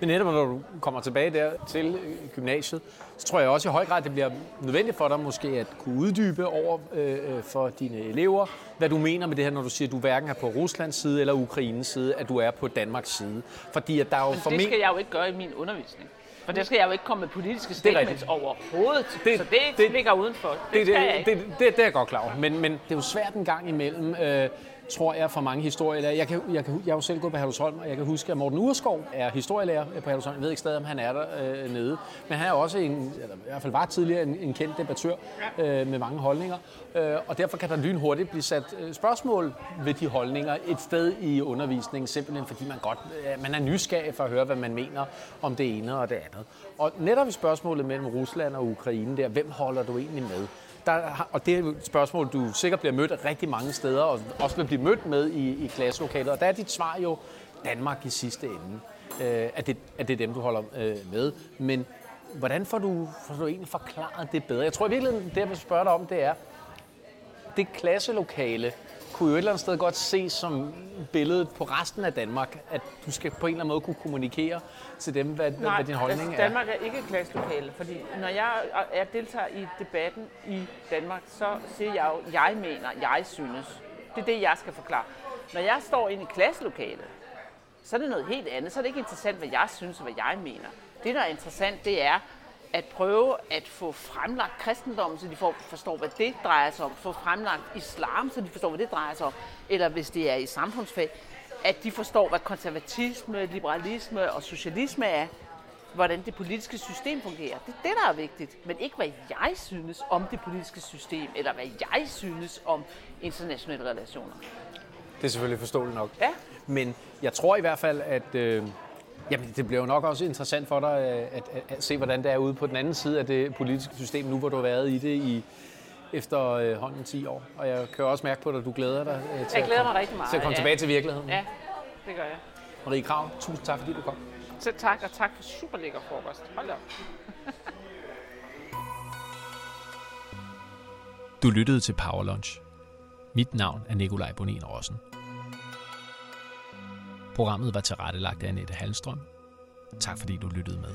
A: Men netop når du kommer tilbage der til gymnasiet, så tror jeg også i høj grad, det bliver nødvendigt for dig måske at kunne uddybe over øh, for dine elever, hvad du mener med det her, når du siger, at du hverken er på Ruslands side eller Ukraines side, at du er på Danmarks side. Fordi at der er jo
B: Men det skal jeg jo ikke gøre i min undervisning. For det skal jeg jo ikke komme med politiske statements overhovedet. Det, så det, det ligger udenfor. Det, det, det,
A: det, det, det, er jeg godt klar over. Men, men det er jo svært en gang imellem. Øh, tror jeg, for mange historielærer. Jeg, kan, jeg, kan, jeg har jo selv gået på Herlufsholm, og jeg kan huske, at Morten Urskov er historielærer på Herlufsholm. Jeg ved ikke stadig, om han er der øh, nede. Men han er også en, eller i hvert fald var tidligere en, en kendt debattør øh, med mange holdninger. Øh, og derfor kan der lynhurtigt blive sat øh, spørgsmål ved de holdninger et sted i undervisningen, simpelthen fordi man godt øh, man er nysgerrig for at høre, hvad man mener om det ene og det andet. Og netop i spørgsmålet mellem Rusland og Ukraine der, hvem holder du egentlig med? Der, og det er et spørgsmål, du sikkert bliver mødt rigtig mange steder, og også vil blive mødt med i, i klasselokalet. Og der er dit svar jo Danmark i sidste ende. Øh, at, det, at det er dem, du holder øh, med. Men hvordan får du, får du egentlig forklaret det bedre? Jeg tror i virkeligheden, det jeg vil spørge dig om, det er, det klasselokale, kunne jo et eller andet sted godt se som billedet på resten af Danmark, at du skal på en eller anden måde kunne kommunikere til dem, hvad, Nej, hvad din holdning
B: altså,
A: er.
B: Danmark er ikke et klasselokale, fordi når jeg, jeg deltager i debatten i Danmark, så siger jeg jo, jeg mener, jeg synes. Det er det, jeg skal forklare. Når jeg står inde i klasselokalet, så er det noget helt andet. Så er det ikke interessant, hvad jeg synes og hvad jeg mener. Det, der er interessant, det er at prøve at få fremlagt kristendommen, så de får, forstår, hvad det drejer sig om. Få fremlagt islam, så de forstår, hvad det drejer sig om. Eller hvis det er i samfundsfag, at de forstår, hvad konservatisme, liberalisme og socialisme er. Hvordan det politiske system fungerer. Det er det, der er vigtigt. Men ikke, hvad jeg synes om det politiske system, eller hvad jeg synes om internationale relationer.
A: Det er selvfølgelig forståeligt nok.
B: Ja.
A: Men jeg tror i hvert fald, at øh, jamen, det bliver jo nok også interessant for dig øh, at, at, at se, hvordan det er ude på den anden side af det politiske system, nu hvor du har været i det i efterhånden øh, 10 år. Og jeg kan også mærke på dig, at du glæder dig
B: øh, til, jeg glæder mig rigtig meget,
A: til at komme ja. tilbage til virkeligheden.
B: Ja, det gør jeg.
A: Marie Krav, tusind tak, fordi du kom.
B: Selv tak, og tak for super lækker frokost. Hold op.
A: du lyttede til Power Lunch. Mit navn er Nikolaj Bonin Rossen. Programmet var tilrettelagt af Annette Halstrøm. Tak fordi du lyttede med.